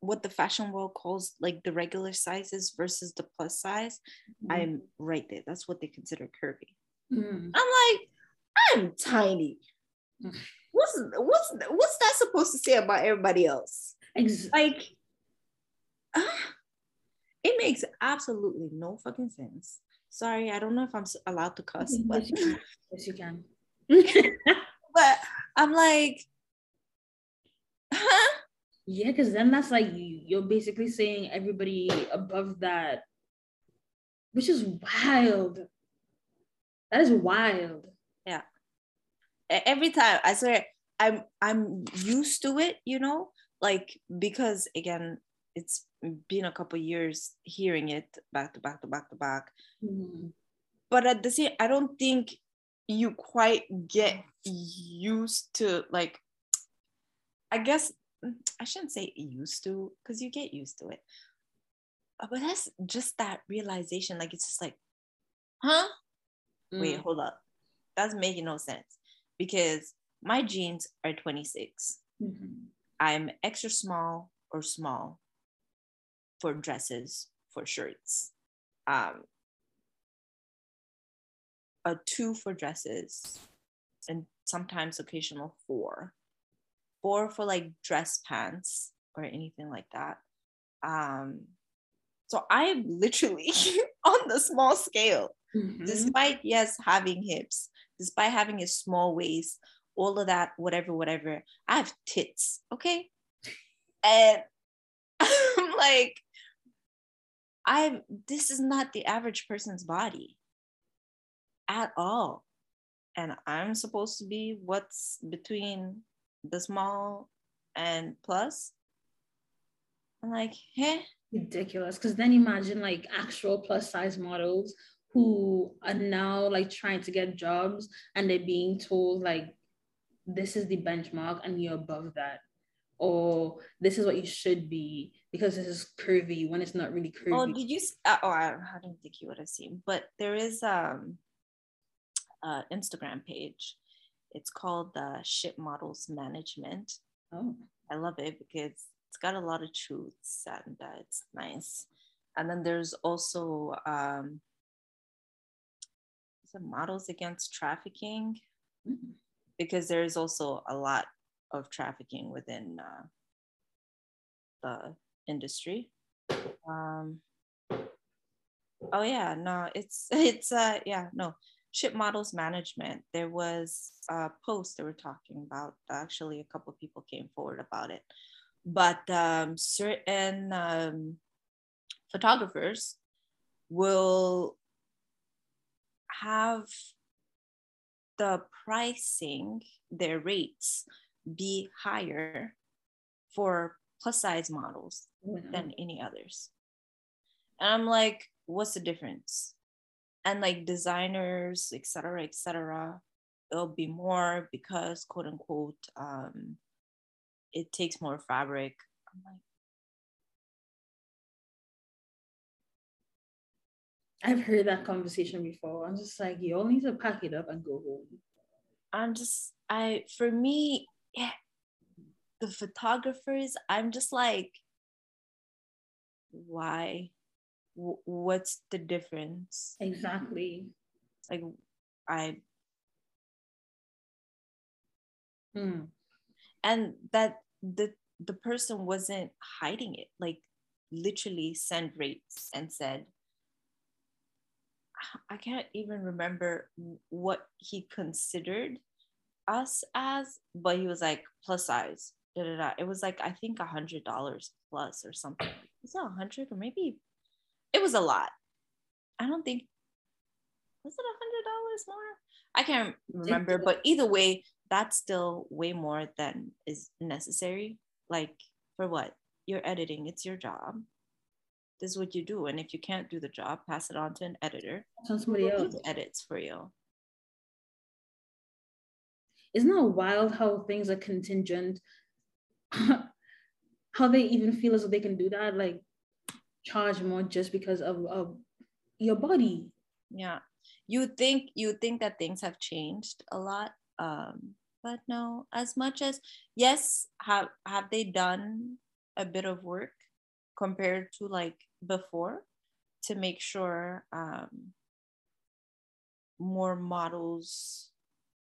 what the fashion world calls like the regular sizes versus the plus size, mm. I'm right there. That's what they consider curvy. Mm. I'm like, I'm tiny. Mm. What's what's what's that supposed to say about everybody else? Exactly. Like, uh, it makes absolutely no fucking sense. Sorry, I don't know if I'm allowed to cuss, but yes, you can. but I'm like, huh? Yeah, because then that's like you're basically saying everybody above that, which is wild. That is wild. Yeah. Every time I swear I'm I'm used to it, you know, like because again, it's been a couple years hearing it back to back to back to back. Mm-hmm. But at the same, I don't think you quite get used to like I guess I shouldn't say used to because you get used to it. But that's just that realization. Like it's just like, huh? Mm. Wait, hold up. That's making no sense because my jeans are 26. Mm-hmm. I'm extra small or small for dresses, for shirts. Um, a two for dresses, and sometimes occasional four. Four for like dress pants or anything like that. Um, so I'm literally on the small scale, mm-hmm. despite yes having hips, despite having a small waist, all of that, whatever, whatever. I have tits, okay, and I'm like, I this is not the average person's body at all, and I'm supposed to be what's between the small and plus. I'm like, hey, ridiculous. Because then imagine like actual plus size models who are now like trying to get jobs and they're being told like this is the benchmark and you're above that or this is what you should be because this is curvy when it's not really curvy. Oh, did you? Uh, oh, I, I don't think you would have seen, but there is um, uh, Instagram page it's called the Shit Models Management. Oh. I love it because it's got a lot of truths and uh, it's nice. And then there's also um, some models against trafficking mm-hmm. Because there is also a lot of trafficking within uh, the industry. Um, oh yeah, no, it's it's uh yeah no shit models management, there was a post that we're talking about. Actually, a couple people came forward about it. But um, certain um, photographers will have the pricing, their rates be higher for plus size models mm-hmm. than any others. And I'm like, what's the difference? and like designers, etc., etc., it'll be more because quote unquote um, it takes more fabric. I'm like, I've heard that conversation before. I'm just like, you all need to pack it up and go home. I'm just, I, for me, yeah, the photographers, I'm just like, why? what's the difference exactly like i hmm. and that the the person wasn't hiding it like literally sent rates and said i can't even remember what he considered us as but he was like plus size da, da, da. it was like i think a hundred dollars plus or something is it a hundred or maybe it was a lot. I don't think was it a hundred dollars more? I can't remember, but either way, that's still way more than is necessary. Like for what? You're editing, it's your job. This is what you do. And if you can't do the job, pass it on to an editor. somebody else. edits for you. Isn't it wild how things are contingent? how they even feel as though they can do that? Like charge more just because of, of your body yeah you think you think that things have changed a lot um but no as much as yes have have they done a bit of work compared to like before to make sure um more models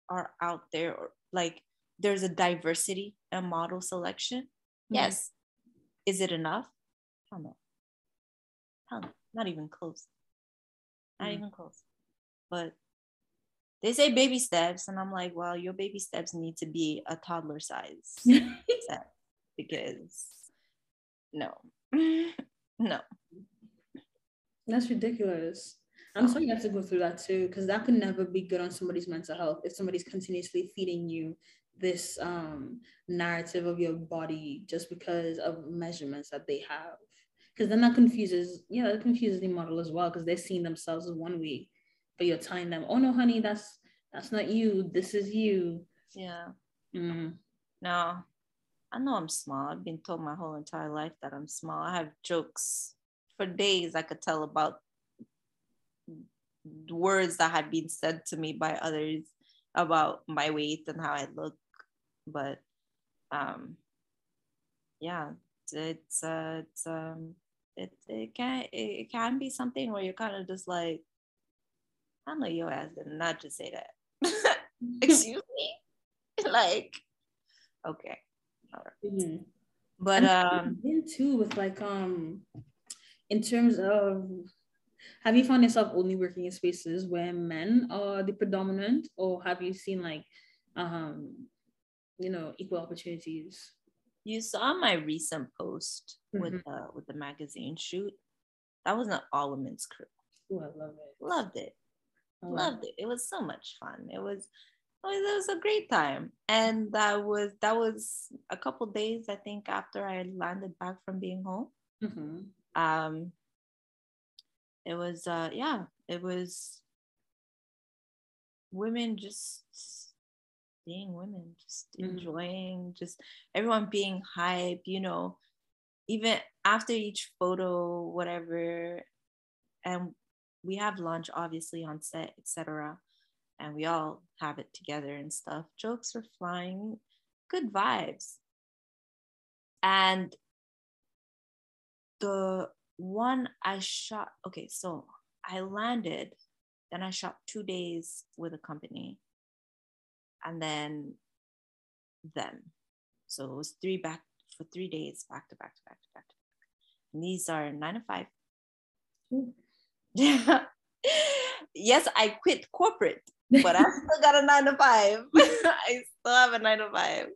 are out there or like there's a diversity in model selection mm-hmm. yes is it enough don't know Hell, not even close. Not mm. even close. But they say baby steps, and I'm like, well, your baby steps need to be a toddler size because no, no. That's ridiculous. I'm sorry you have to go through that too, because that could never be good on somebody's mental health if somebody's continuously feeding you this um narrative of your body just because of measurements that they have. Because then that confuses, yeah, that confuses the model as well, because they're seeing themselves as one way, but you're telling them, oh no, honey, that's that's not you. This is you. Yeah. Mm. No, I know I'm small. I've been told my whole entire life that I'm small. I have jokes for days I could tell about words that had been said to me by others about my weight and how I look. But um yeah, it's uh it's um it it can it can be something where you're kind of just like I know your ass did not just say that. Excuse me? like okay Mm-hmm. But um, in too with like um, in terms of, have you found yourself only working in spaces where men are the predominant, or have you seen like, um, you know, equal opportunities? You saw my recent post mm-hmm. with uh, with the magazine shoot. That was an all women's crew. Oh, I love it. Loved it. Oh. Loved it. It was so much fun. It was it was a great time and that was that was a couple days i think after i landed back from being home mm-hmm. um it was uh yeah it was women just being women just mm-hmm. enjoying just everyone being hype you know even after each photo whatever and we have lunch obviously on set etc and we all have it together and stuff. Jokes are flying, good vibes. And the one I shot, okay, so I landed, then I shot two days with a company, and then them. So it was three back for three days, back to back to back to back to back. And these are nine to five. Yeah. yes, I quit corporate but I still got a nine to five. I still have a nine to five.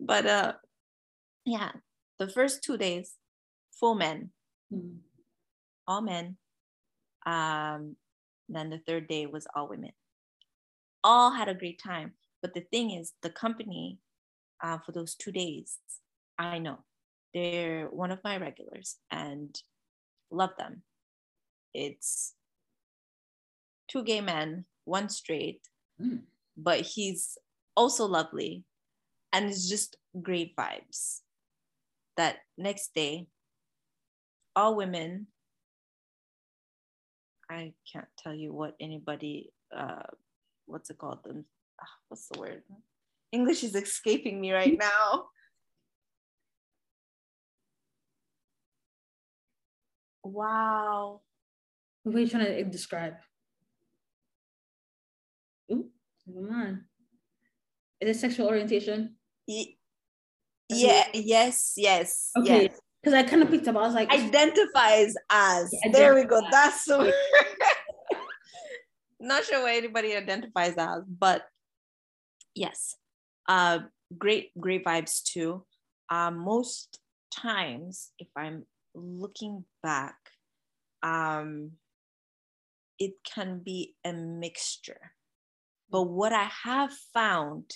But uh yeah, the first two days, full men. Mm-hmm. All men. Um, then the third day was all women. All had a great time. But the thing is, the company uh, for those two days, I know they're one of my regulars and love them. It's two gay men one straight, mm. but he's also lovely and it's just great vibes. That next day, all women, I can't tell you what anybody, uh, what's it called? Them, ah, what's the word? English is escaping me right now. Wow. What are you trying to describe? Never. Is it sexual orientation? Yeah. yes. Yes. Okay. Because I kind of picked up. I was like, identifies as. Yeah, there we go. That's so. Not sure what anybody identifies as, but yes, uh, great, great vibes too. Uh, most times, if I'm looking back, um, it can be a mixture but what I have found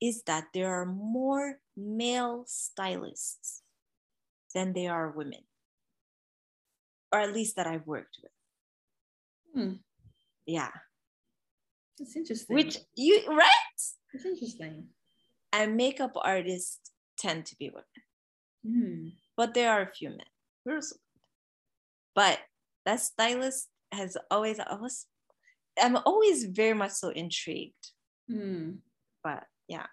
is that there are more male stylists than there are women, or at least that I've worked with. Hmm. Yeah. That's interesting. Which you, right? It's interesting. And makeup artists tend to be women. Hmm. But there are a few men. But that stylist has always, always I'm always very much so intrigued. Mm. But yeah.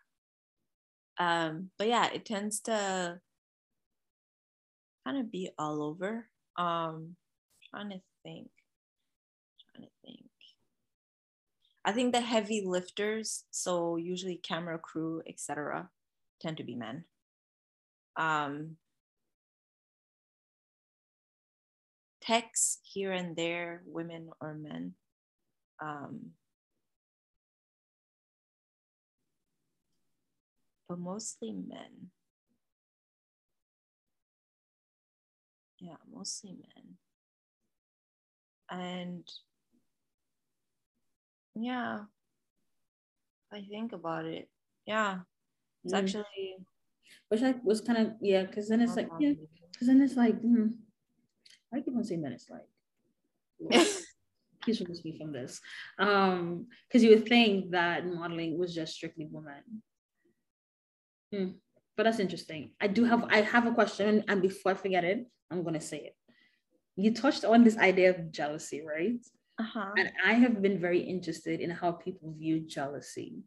Um, but yeah, it tends to kind of be all over. Um, trying to think. Trying to think. I think the heavy lifters, so usually camera crew, etc., tend to be men. Um, techs here and there, women or men um, but mostly men. Yeah, mostly men. And yeah. I think about it. Yeah. It's mm. actually which I was kind of yeah, because then it's like yeah, because then it's like mm, I keep on saying that it's like please remove me from this. Um, because you would think that modeling was just strictly women. Hmm. But that's interesting. I do have I have a question, and before I forget it, I'm gonna say it. You touched on this idea of jealousy, right? Uh-huh. And I have been very interested in how people view jealousy.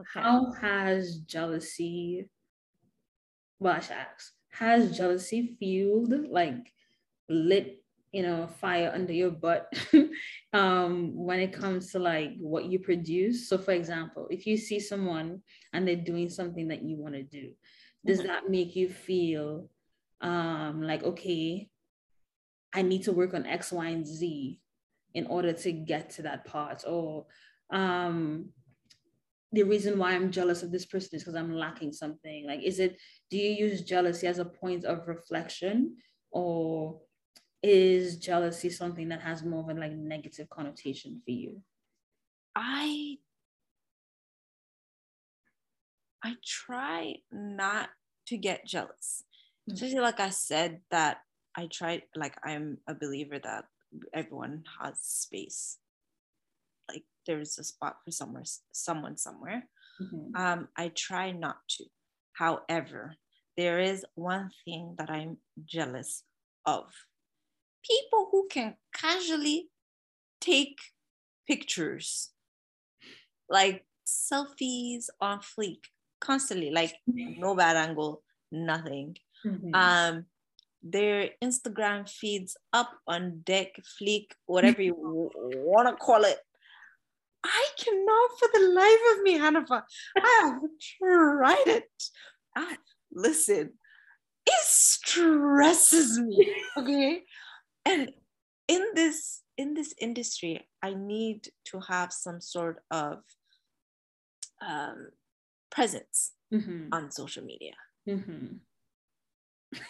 Okay. How has jealousy, well, I should ask, has jealousy fueled, like lit, you know, fire under your butt um, when it comes to like what you produce? So, for example, if you see someone and they're doing something that you want to do, does mm-hmm. that make you feel um, like, okay, I need to work on X, Y, and Z in order to get to that part or um the reason why i'm jealous of this person is because i'm lacking something like is it do you use jealousy as a point of reflection or is jealousy something that has more of a like negative connotation for you? I i try not to get jealous. Mm-hmm. especially like i said that i try like i'm a believer that everyone has space. Like there's a spot for somewhere someone somewhere. Mm-hmm. um, i try not to. However there is one thing that i'm jealous of people who can casually take pictures like selfies on fleek constantly like no bad angle nothing mm-hmm. um their Instagram feeds up on deck, fleek, whatever you want to call it. I cannot for the life of me, Hanifa. I have tried it. I, listen, it stresses me. Okay. And in this in this industry, I need to have some sort of um, presence mm-hmm. on social media. Mm-hmm.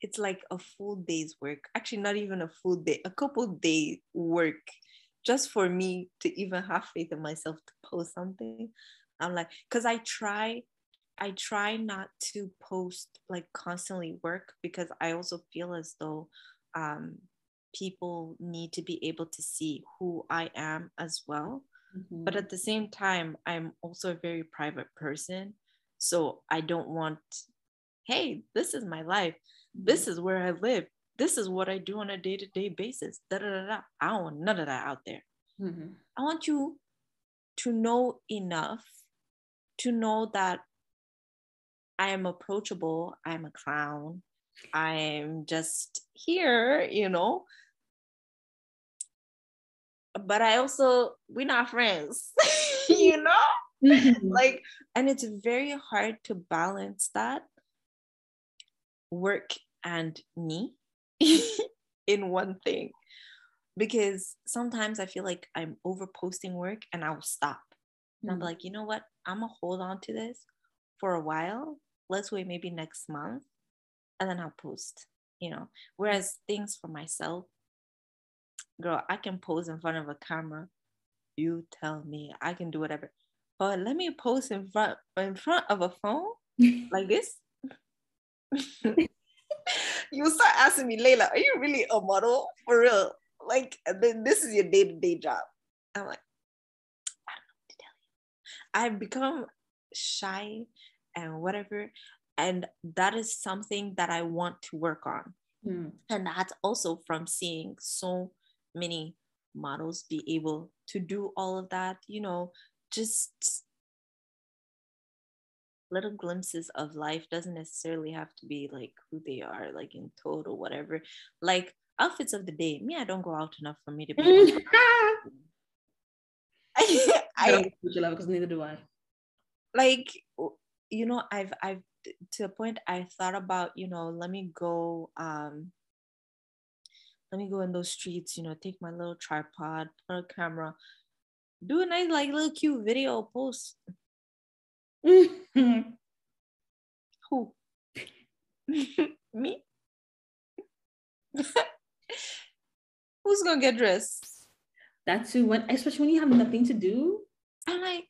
it's like a full day's work actually not even a full day a couple day work just for me to even have faith in myself to post something i'm like because i try i try not to post like constantly work because i also feel as though um, people need to be able to see who i am as well mm-hmm. but at the same time i'm also a very private person so i don't want hey this is my life this is where I live. This is what I do on a day to day basis. Da, da, da, da. I don't want none of that out there. Mm-hmm. I want you to know enough to know that I am approachable. I'm a clown. I'm just here, you know. But I also, we're not friends, you know? Mm-hmm. Like, and it's very hard to balance that work and me in one thing because sometimes I feel like I'm over posting work and I'll stop. And I'm mm. like, you know what? I'm gonna hold on to this for a while. Let's wait maybe next month and then I'll post, you know. Whereas things for myself, girl, I can pose in front of a camera. You tell me I can do whatever. But let me post in front in front of a phone like this. you start asking me, Leila, are you really a model for real? Like, this is your day to day job. I'm like, I don't know what to tell you. I've become shy and whatever. And that is something that I want to work on. Mm. And that's also from seeing so many models be able to do all of that, you know, just little glimpses of life doesn't necessarily have to be like who they are like in total whatever like outfits of the day me i don't go out enough for me to be I, I because neither do i like you know i've i've to a point i thought about you know let me go um let me go in those streets you know take my little tripod put a camera do a nice like little cute video post Who? Me? who's gonna get dressed? that's too, when especially when you have nothing to do. I'm like,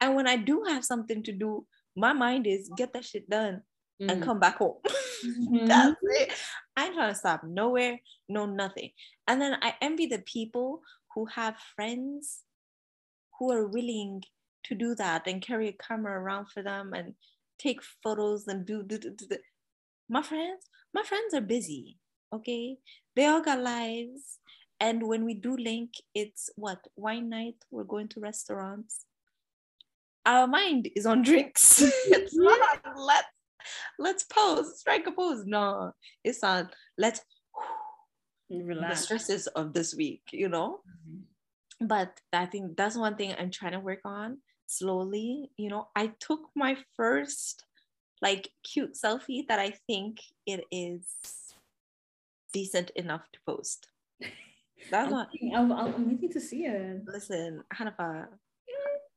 and when I do have something to do, my mind is get that shit done mm. and come back home. Mm-hmm. That's it. I ain't trying to stop nowhere, no nothing. And then I envy the people who have friends who are willing to do that and carry a camera around for them and take photos and do, do, do, do. my friends my friends are busy okay they all got lives and when we do link it's what wine night we're going to restaurants our mind is on drinks. It's not on let's let's pose strike a pose. No it's on let's Relax. the stresses of this week you know? Mm-hmm. but i think that's one thing i'm trying to work on slowly. You know i took my first like cute selfie that i think it is decent enough to post. That's what I'm, I'm waiting to see it. Listen hanafa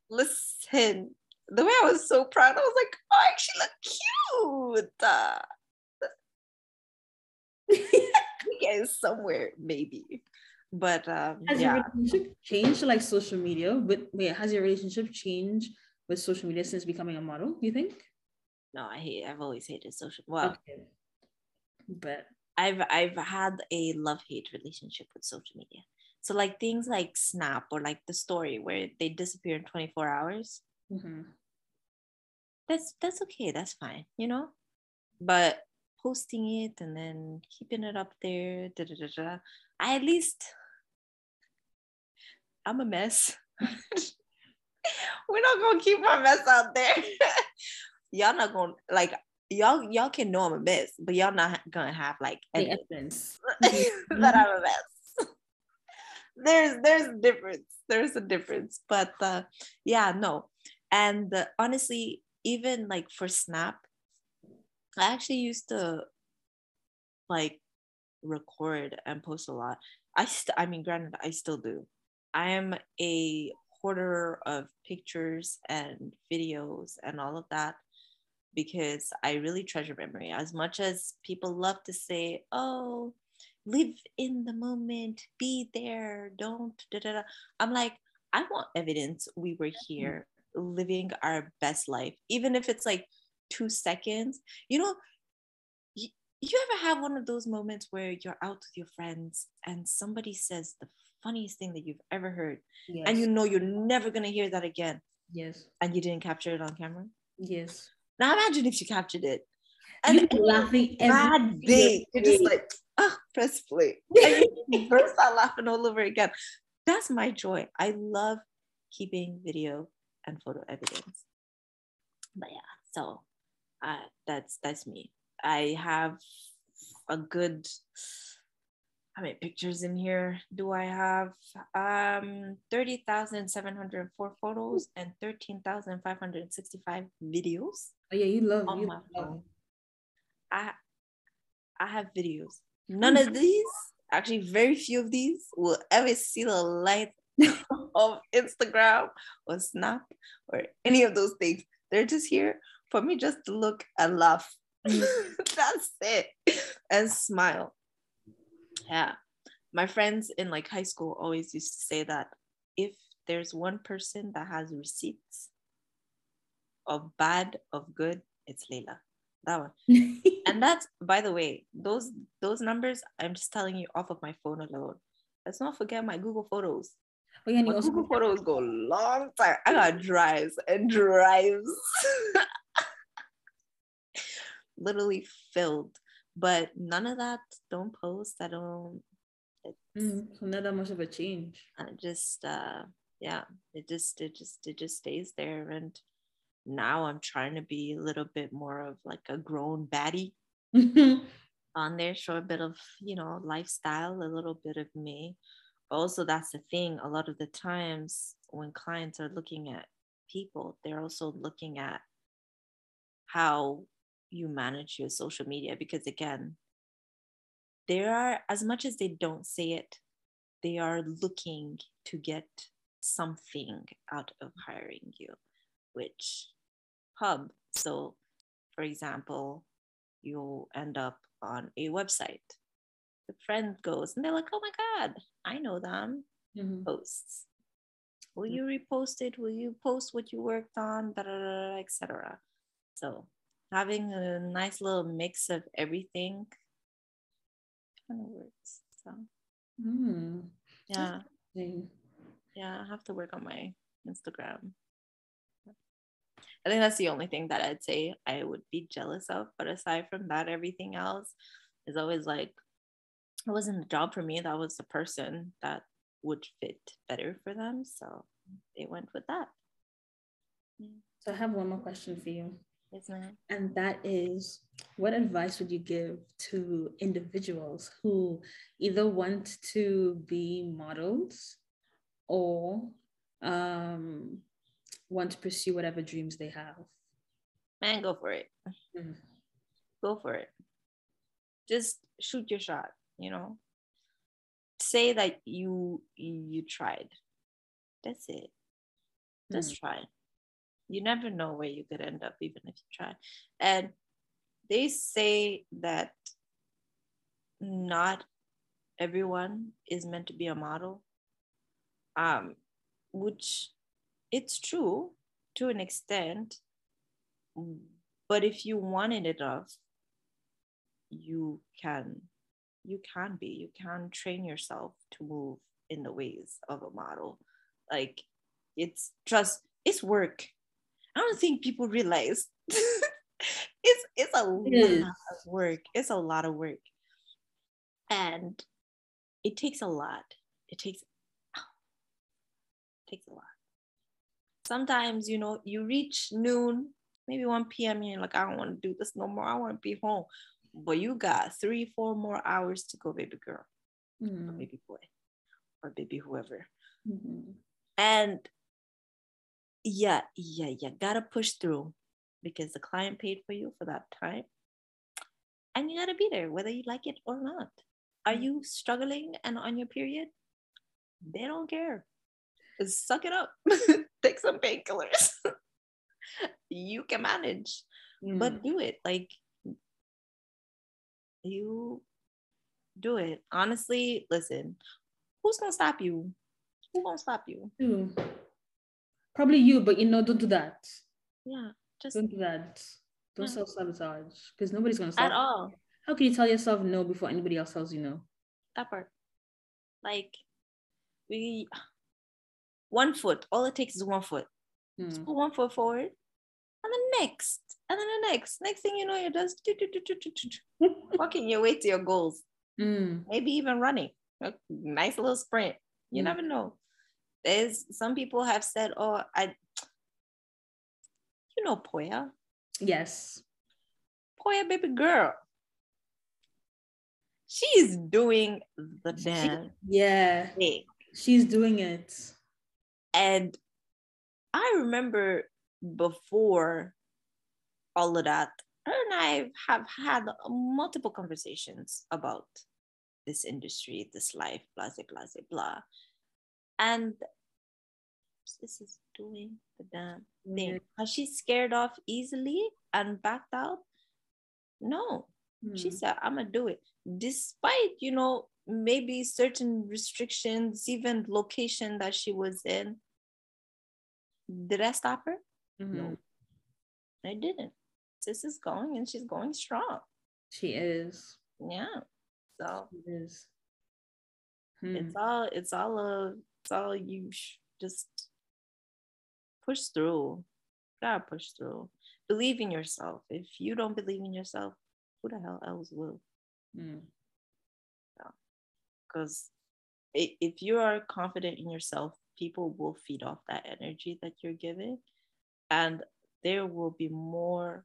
listen the way i was so proud i was like oh I actually look cute uh, is somewhere maybe but um, has yeah. your relationship changed like social media? But wait, has your relationship changed with social media since becoming a model? You think? No, I hate. I've always hated social. Well, okay. but I've I've had a love hate relationship with social media. So like things like Snap or like the story where they disappear in 24 hours. Mm-hmm. That's that's okay. That's fine. You know, but posting it and then keeping it up there, da, da, da, da, I at least I'm a mess. We're not gonna keep my mess out there. y'all not gonna like y'all y'all can know I'm a mess, but y'all not gonna have like evidence that I'm a mess. There's there's a difference. There's a difference. But uh yeah, no. And uh, honestly, even like for Snap, I actually used to like record and post a lot. I st- I mean, granted, I still do. I am a hoarder of pictures and videos and all of that because I really treasure memory. As much as people love to say, "Oh, live in the moment, be there, don't." Da, da, da. I'm like, I want evidence we were mm-hmm. here living our best life, even if it's like two seconds. You know, you ever have one of those moments where you're out with your friends and somebody says the funniest thing that you've ever heard yes. and you know you're never going to hear that again yes and you didn't capture it on camera yes now imagine if you captured it and laughing bad day. you're just like oh press play. And you burst out laughing all over again. That's my joy. I love keeping video and photo evidence. But yeah so uh, that's that's me. I have a good how many pictures in here do I have? Um, 30,704 photos and 13,565 videos. Oh yeah, you love you love. I I have videos. None of these, actually very few of these will ever see the light of Instagram or Snap or any of those things. They're just here for me just to look and laugh mm. That's it. And smile. Yeah. My friends in like high school always used to say that if there's one person that has receipts of bad, of good, it's Leila. That one. and that's by the way, those those numbers I'm just telling you off of my phone alone. Let's not forget my Google Photos. Oh, yeah, my Google Photos go long time. I got drives and drives literally filled. But none of that, don't post. I don't. Mm, so not that much of a change. I just, uh, yeah, it just, it just, it just stays there. And now I'm trying to be a little bit more of like a grown baddie mm-hmm. on there, show a bit of, you know, lifestyle, a little bit of me. But also, that's the thing. A lot of the times when clients are looking at people, they're also looking at how you manage your social media because again there are as much as they don't say it they are looking to get something out of hiring you which hub so for example you'll end up on a website the friend goes and they're like, oh my God, I know them. Mm-hmm. Posts. Will you repost it? Will you post what you worked on? Etc. So having a nice little mix of everything kind of works. So mm. yeah. Yeah, I have to work on my Instagram. I think that's the only thing that I'd say I would be jealous of. But aside from that, everything else is always like it wasn't a job for me. That was the person that would fit better for them. So they went with that. So I have one more question for you. Yes, ma'am. And that is what advice would you give to individuals who either want to be models or um, want to pursue whatever dreams they have? Man, go for it. Mm. Go for it. Just shoot your shot, you know. Say that you you tried. That's it. Just mm. try. You never know where you could end up, even if you try. And they say that not everyone is meant to be a model, um, which it's true to an extent. But if you want it enough, you can you can be you can train yourself to move in the ways of a model. Like it's just it's work. I don't think people realize. It's it's a lot of work. It's a lot of work. And it takes a lot. It takes it takes a lot sometimes you know you reach noon maybe 1 p.m and you're like i don't want to do this no more. I want to be home. But you got three four more hours to go baby girl. Mm-hmm. or baby boy. Or baby whoever. Mm-hmm. and yeah yeah yeah gotta push through because the client paid for you for that time. And you gotta be there whether you like it or not. Are mm-hmm. you struggling and on your period? They don't care suck it up. Take some painkillers. You can manage. Mm. but do it like you do it. Honestly listen who's gonna stop you? Who's gonna stop you? Mm. probably you but you know don't do that. Yeah just don't do that. Don't yeah. self-sabotage because nobody's gonna stop at all. How can you tell yourself no before anybody else tells you no? That part. Like we one foot. All it takes is one foot. Mm. Just put one foot forward, and then next, and then the next. Next thing you know, you're just walking your way to your goals. Mm. Maybe even running. A nice little sprint. You mm. never know. There's some people have said, "Oh, I." You know Poya. Yes. Poya, baby girl. She's doing the dance. She, yeah. Thing. She's doing it. And I remember before all of that, her and I have had multiple conversations about this industry, this life, blah, blah, blah, blah. And this is doing the damn thing. Mm. Has she scared off easily and backed out? No. Mm. She said, I'm gonna do it. Despite, you know, maybe certain restrictions, even location that she was in. Did I stop her? Mm-hmm. No, I didn't. Sis is going and she's going strong. She is. Yeah. So she is. Hmm. It's all it's all a it's all you sh- just push through. You gotta push through. Believe in yourself. If you don't believe in yourself, who the hell else will? Mm because if you are confident in yourself people will feed off that energy that you're giving and there will be more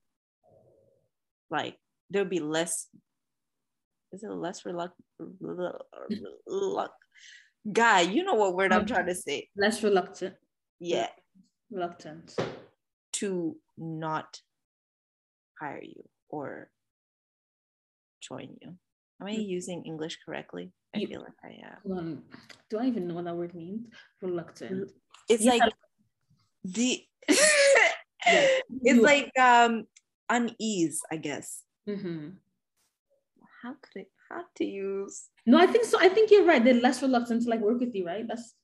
like there'll be less is it less reluctant guy you know what word i'm trying to say. Less reluctant. Yeah. Reluctant. To not hire you or join you. Am i mm. using english correctly I you, feel like I am. Um, do I even know what that word means? Reluctant. It's yeah. like the. yeah. It's like um unease, I guess. Mm-hmm. how could it have to use? No, I think so. I think you're right. They're less reluctant to like work with you, right? That's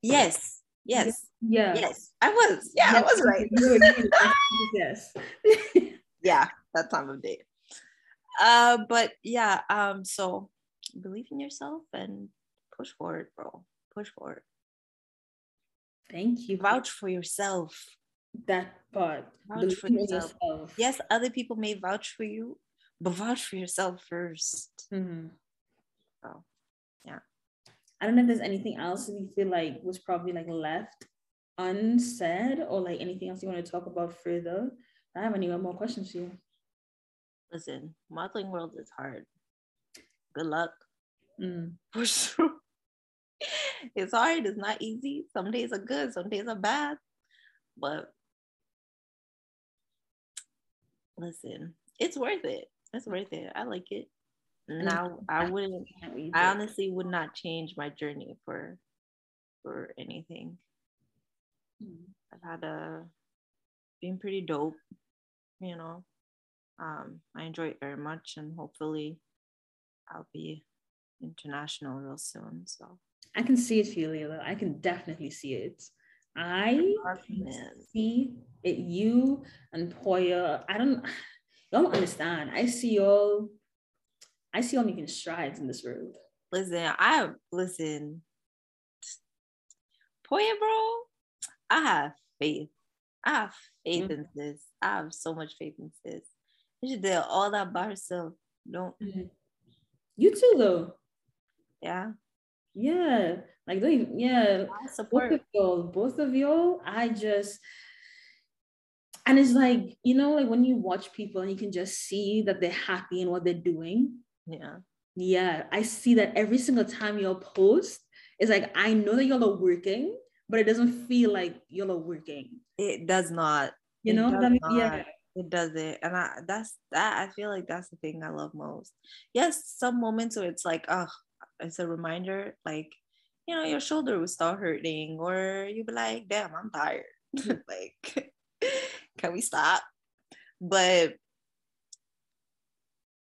yes, yes, yeah, yes. I was, yeah, yes. I was right. yes, yeah, that time of day. Uh, but yeah, um, so believe in yourself and push forward, bro. Push forward. Thank you. Vouch for yourself. That part. Vouch for yourself. yourself. Yes, other people may vouch for you, but vouch for yourself 1st mm-hmm. Oh, yeah. I don't know if there's anything else that you feel like was probably like left unsaid or like anything else you want to talk about further. I have any more questions for you. Listen, modeling world is hard. Good luck. Mm. Push through. it's hard. It's not easy. Some days are good. Some days are bad. But listen, it's worth it. It's worth it. I like it. Now I wouldn't. I honestly would not change my journey for for anything. I've had a been pretty dope, you know. Um, I enjoy it very much, and hopefully, I'll be international real soon. So I can see it, Julia. I can definitely see it. I see it. You and Poya. I don't. Don't understand. I see y'all. I see y'all making strides in this road. Listen, I listen. Poya, bro. I have faith. I have faith mm-hmm. in this. I have so much faith in this. She did all that by herself. Don't. Mm-hmm. You too, though. Yeah. Yeah. Like they, yeah. I support both of y'all. Both of y'all. I just and it's like you know like when you watch people and you can just see that they're happy in what they're doing yeah yeah i see that every single time you'll post it's like i know that y'all are working but it doesn't feel like y'all are working it does not you know yeah it doesn't and i that's that i feel like that's the thing i love most yes some moments where it's like oh it's a reminder like you know your shoulder will start hurting or you'll be like damn i'm tired like can we stop? But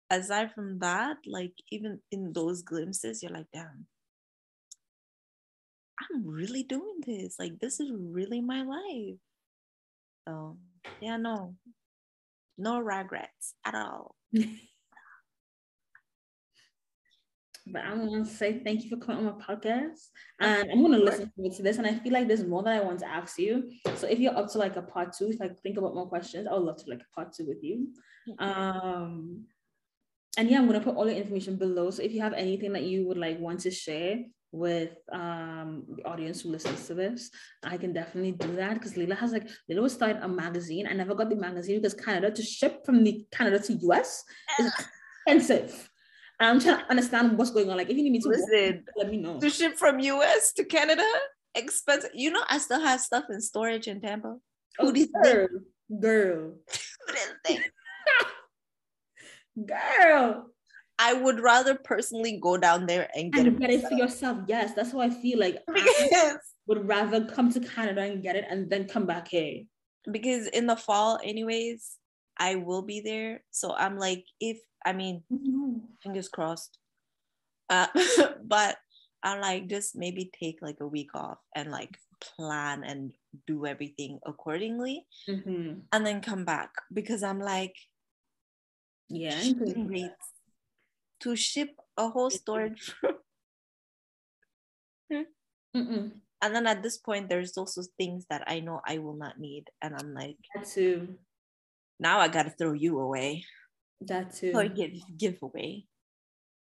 aside from that, like even in those glimpses, you're like, damn, I'm really doing this. Like this is really my life. So yeah, no, no regrets at all. But I want to say thank you for coming on my podcast. And I'm going to listen to this. And I feel like there's more that I want to ask you. So if you're up to like a part two, if I think about more questions, I would love to like a part two with you. Um, and yeah, I'm going to put all the information below. So if you have anything that you would like want to share with um the audience who listens to this, I can definitely do that because Leila has like Leila was starting a magazine. I never got the magazine because Canada to ship from the Canada to US is expensive. I'm trying to understand what's going on. Like, if you need me to Listen, walk, let me know. To ship from US to Canada, expensive. You know, I still have stuff in storage in Tampa. Oh, Who girl, girl, girl. I would rather personally go down there and get and it, get it for yourself. Yes, that's how I feel. Like I would rather come to Canada and get it and then come back here. Because in the fall, anyways, I will be there. So I'm like, if I mean, mm-hmm. fingers crossed. Uh, but I'm like just maybe take like a week off and like plan and do everything accordingly, mm-hmm. and then come back because I'm like, yeah, to ship a whole storage. Hmm? and then at this point, there's also things that I know I will not need, and I'm like, that too. Now I gotta throw you away. That too. Or give giveaway.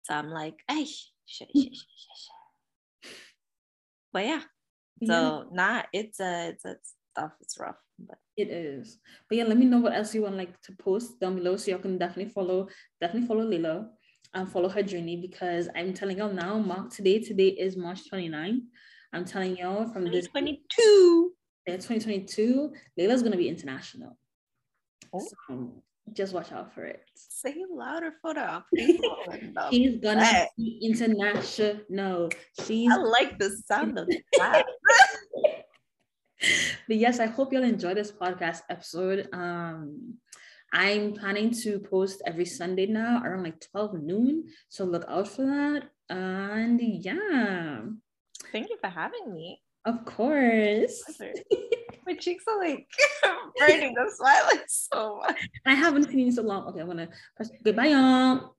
So I'm like, hey, sh- sh- sh- but yeah. So yeah. nah, it's a it's a stuff. It's rough, but it is. But yeah, let me know what else you want like to post down below, so y'all can definitely follow definitely follow Leila and follow her journey because I'm telling y'all now, Mark today today is March 29. I'm telling y'all from this 2022. Yeah, 2022. Leila's gonna be international. Oh. So, just watch out for it. Say louder for the She's gonna be international. She's. I like the sound of that. but yes, I hope you'll enjoy this podcast episode. Um, I'm planning to post every Sunday now around like 12 noon. So look out for that. And yeah. Thank you for having me. Of course. My cheeks are like burning. I'm smiling so much. I haven't seen you so long. Okay, I'm gonna press goodbye, y'all.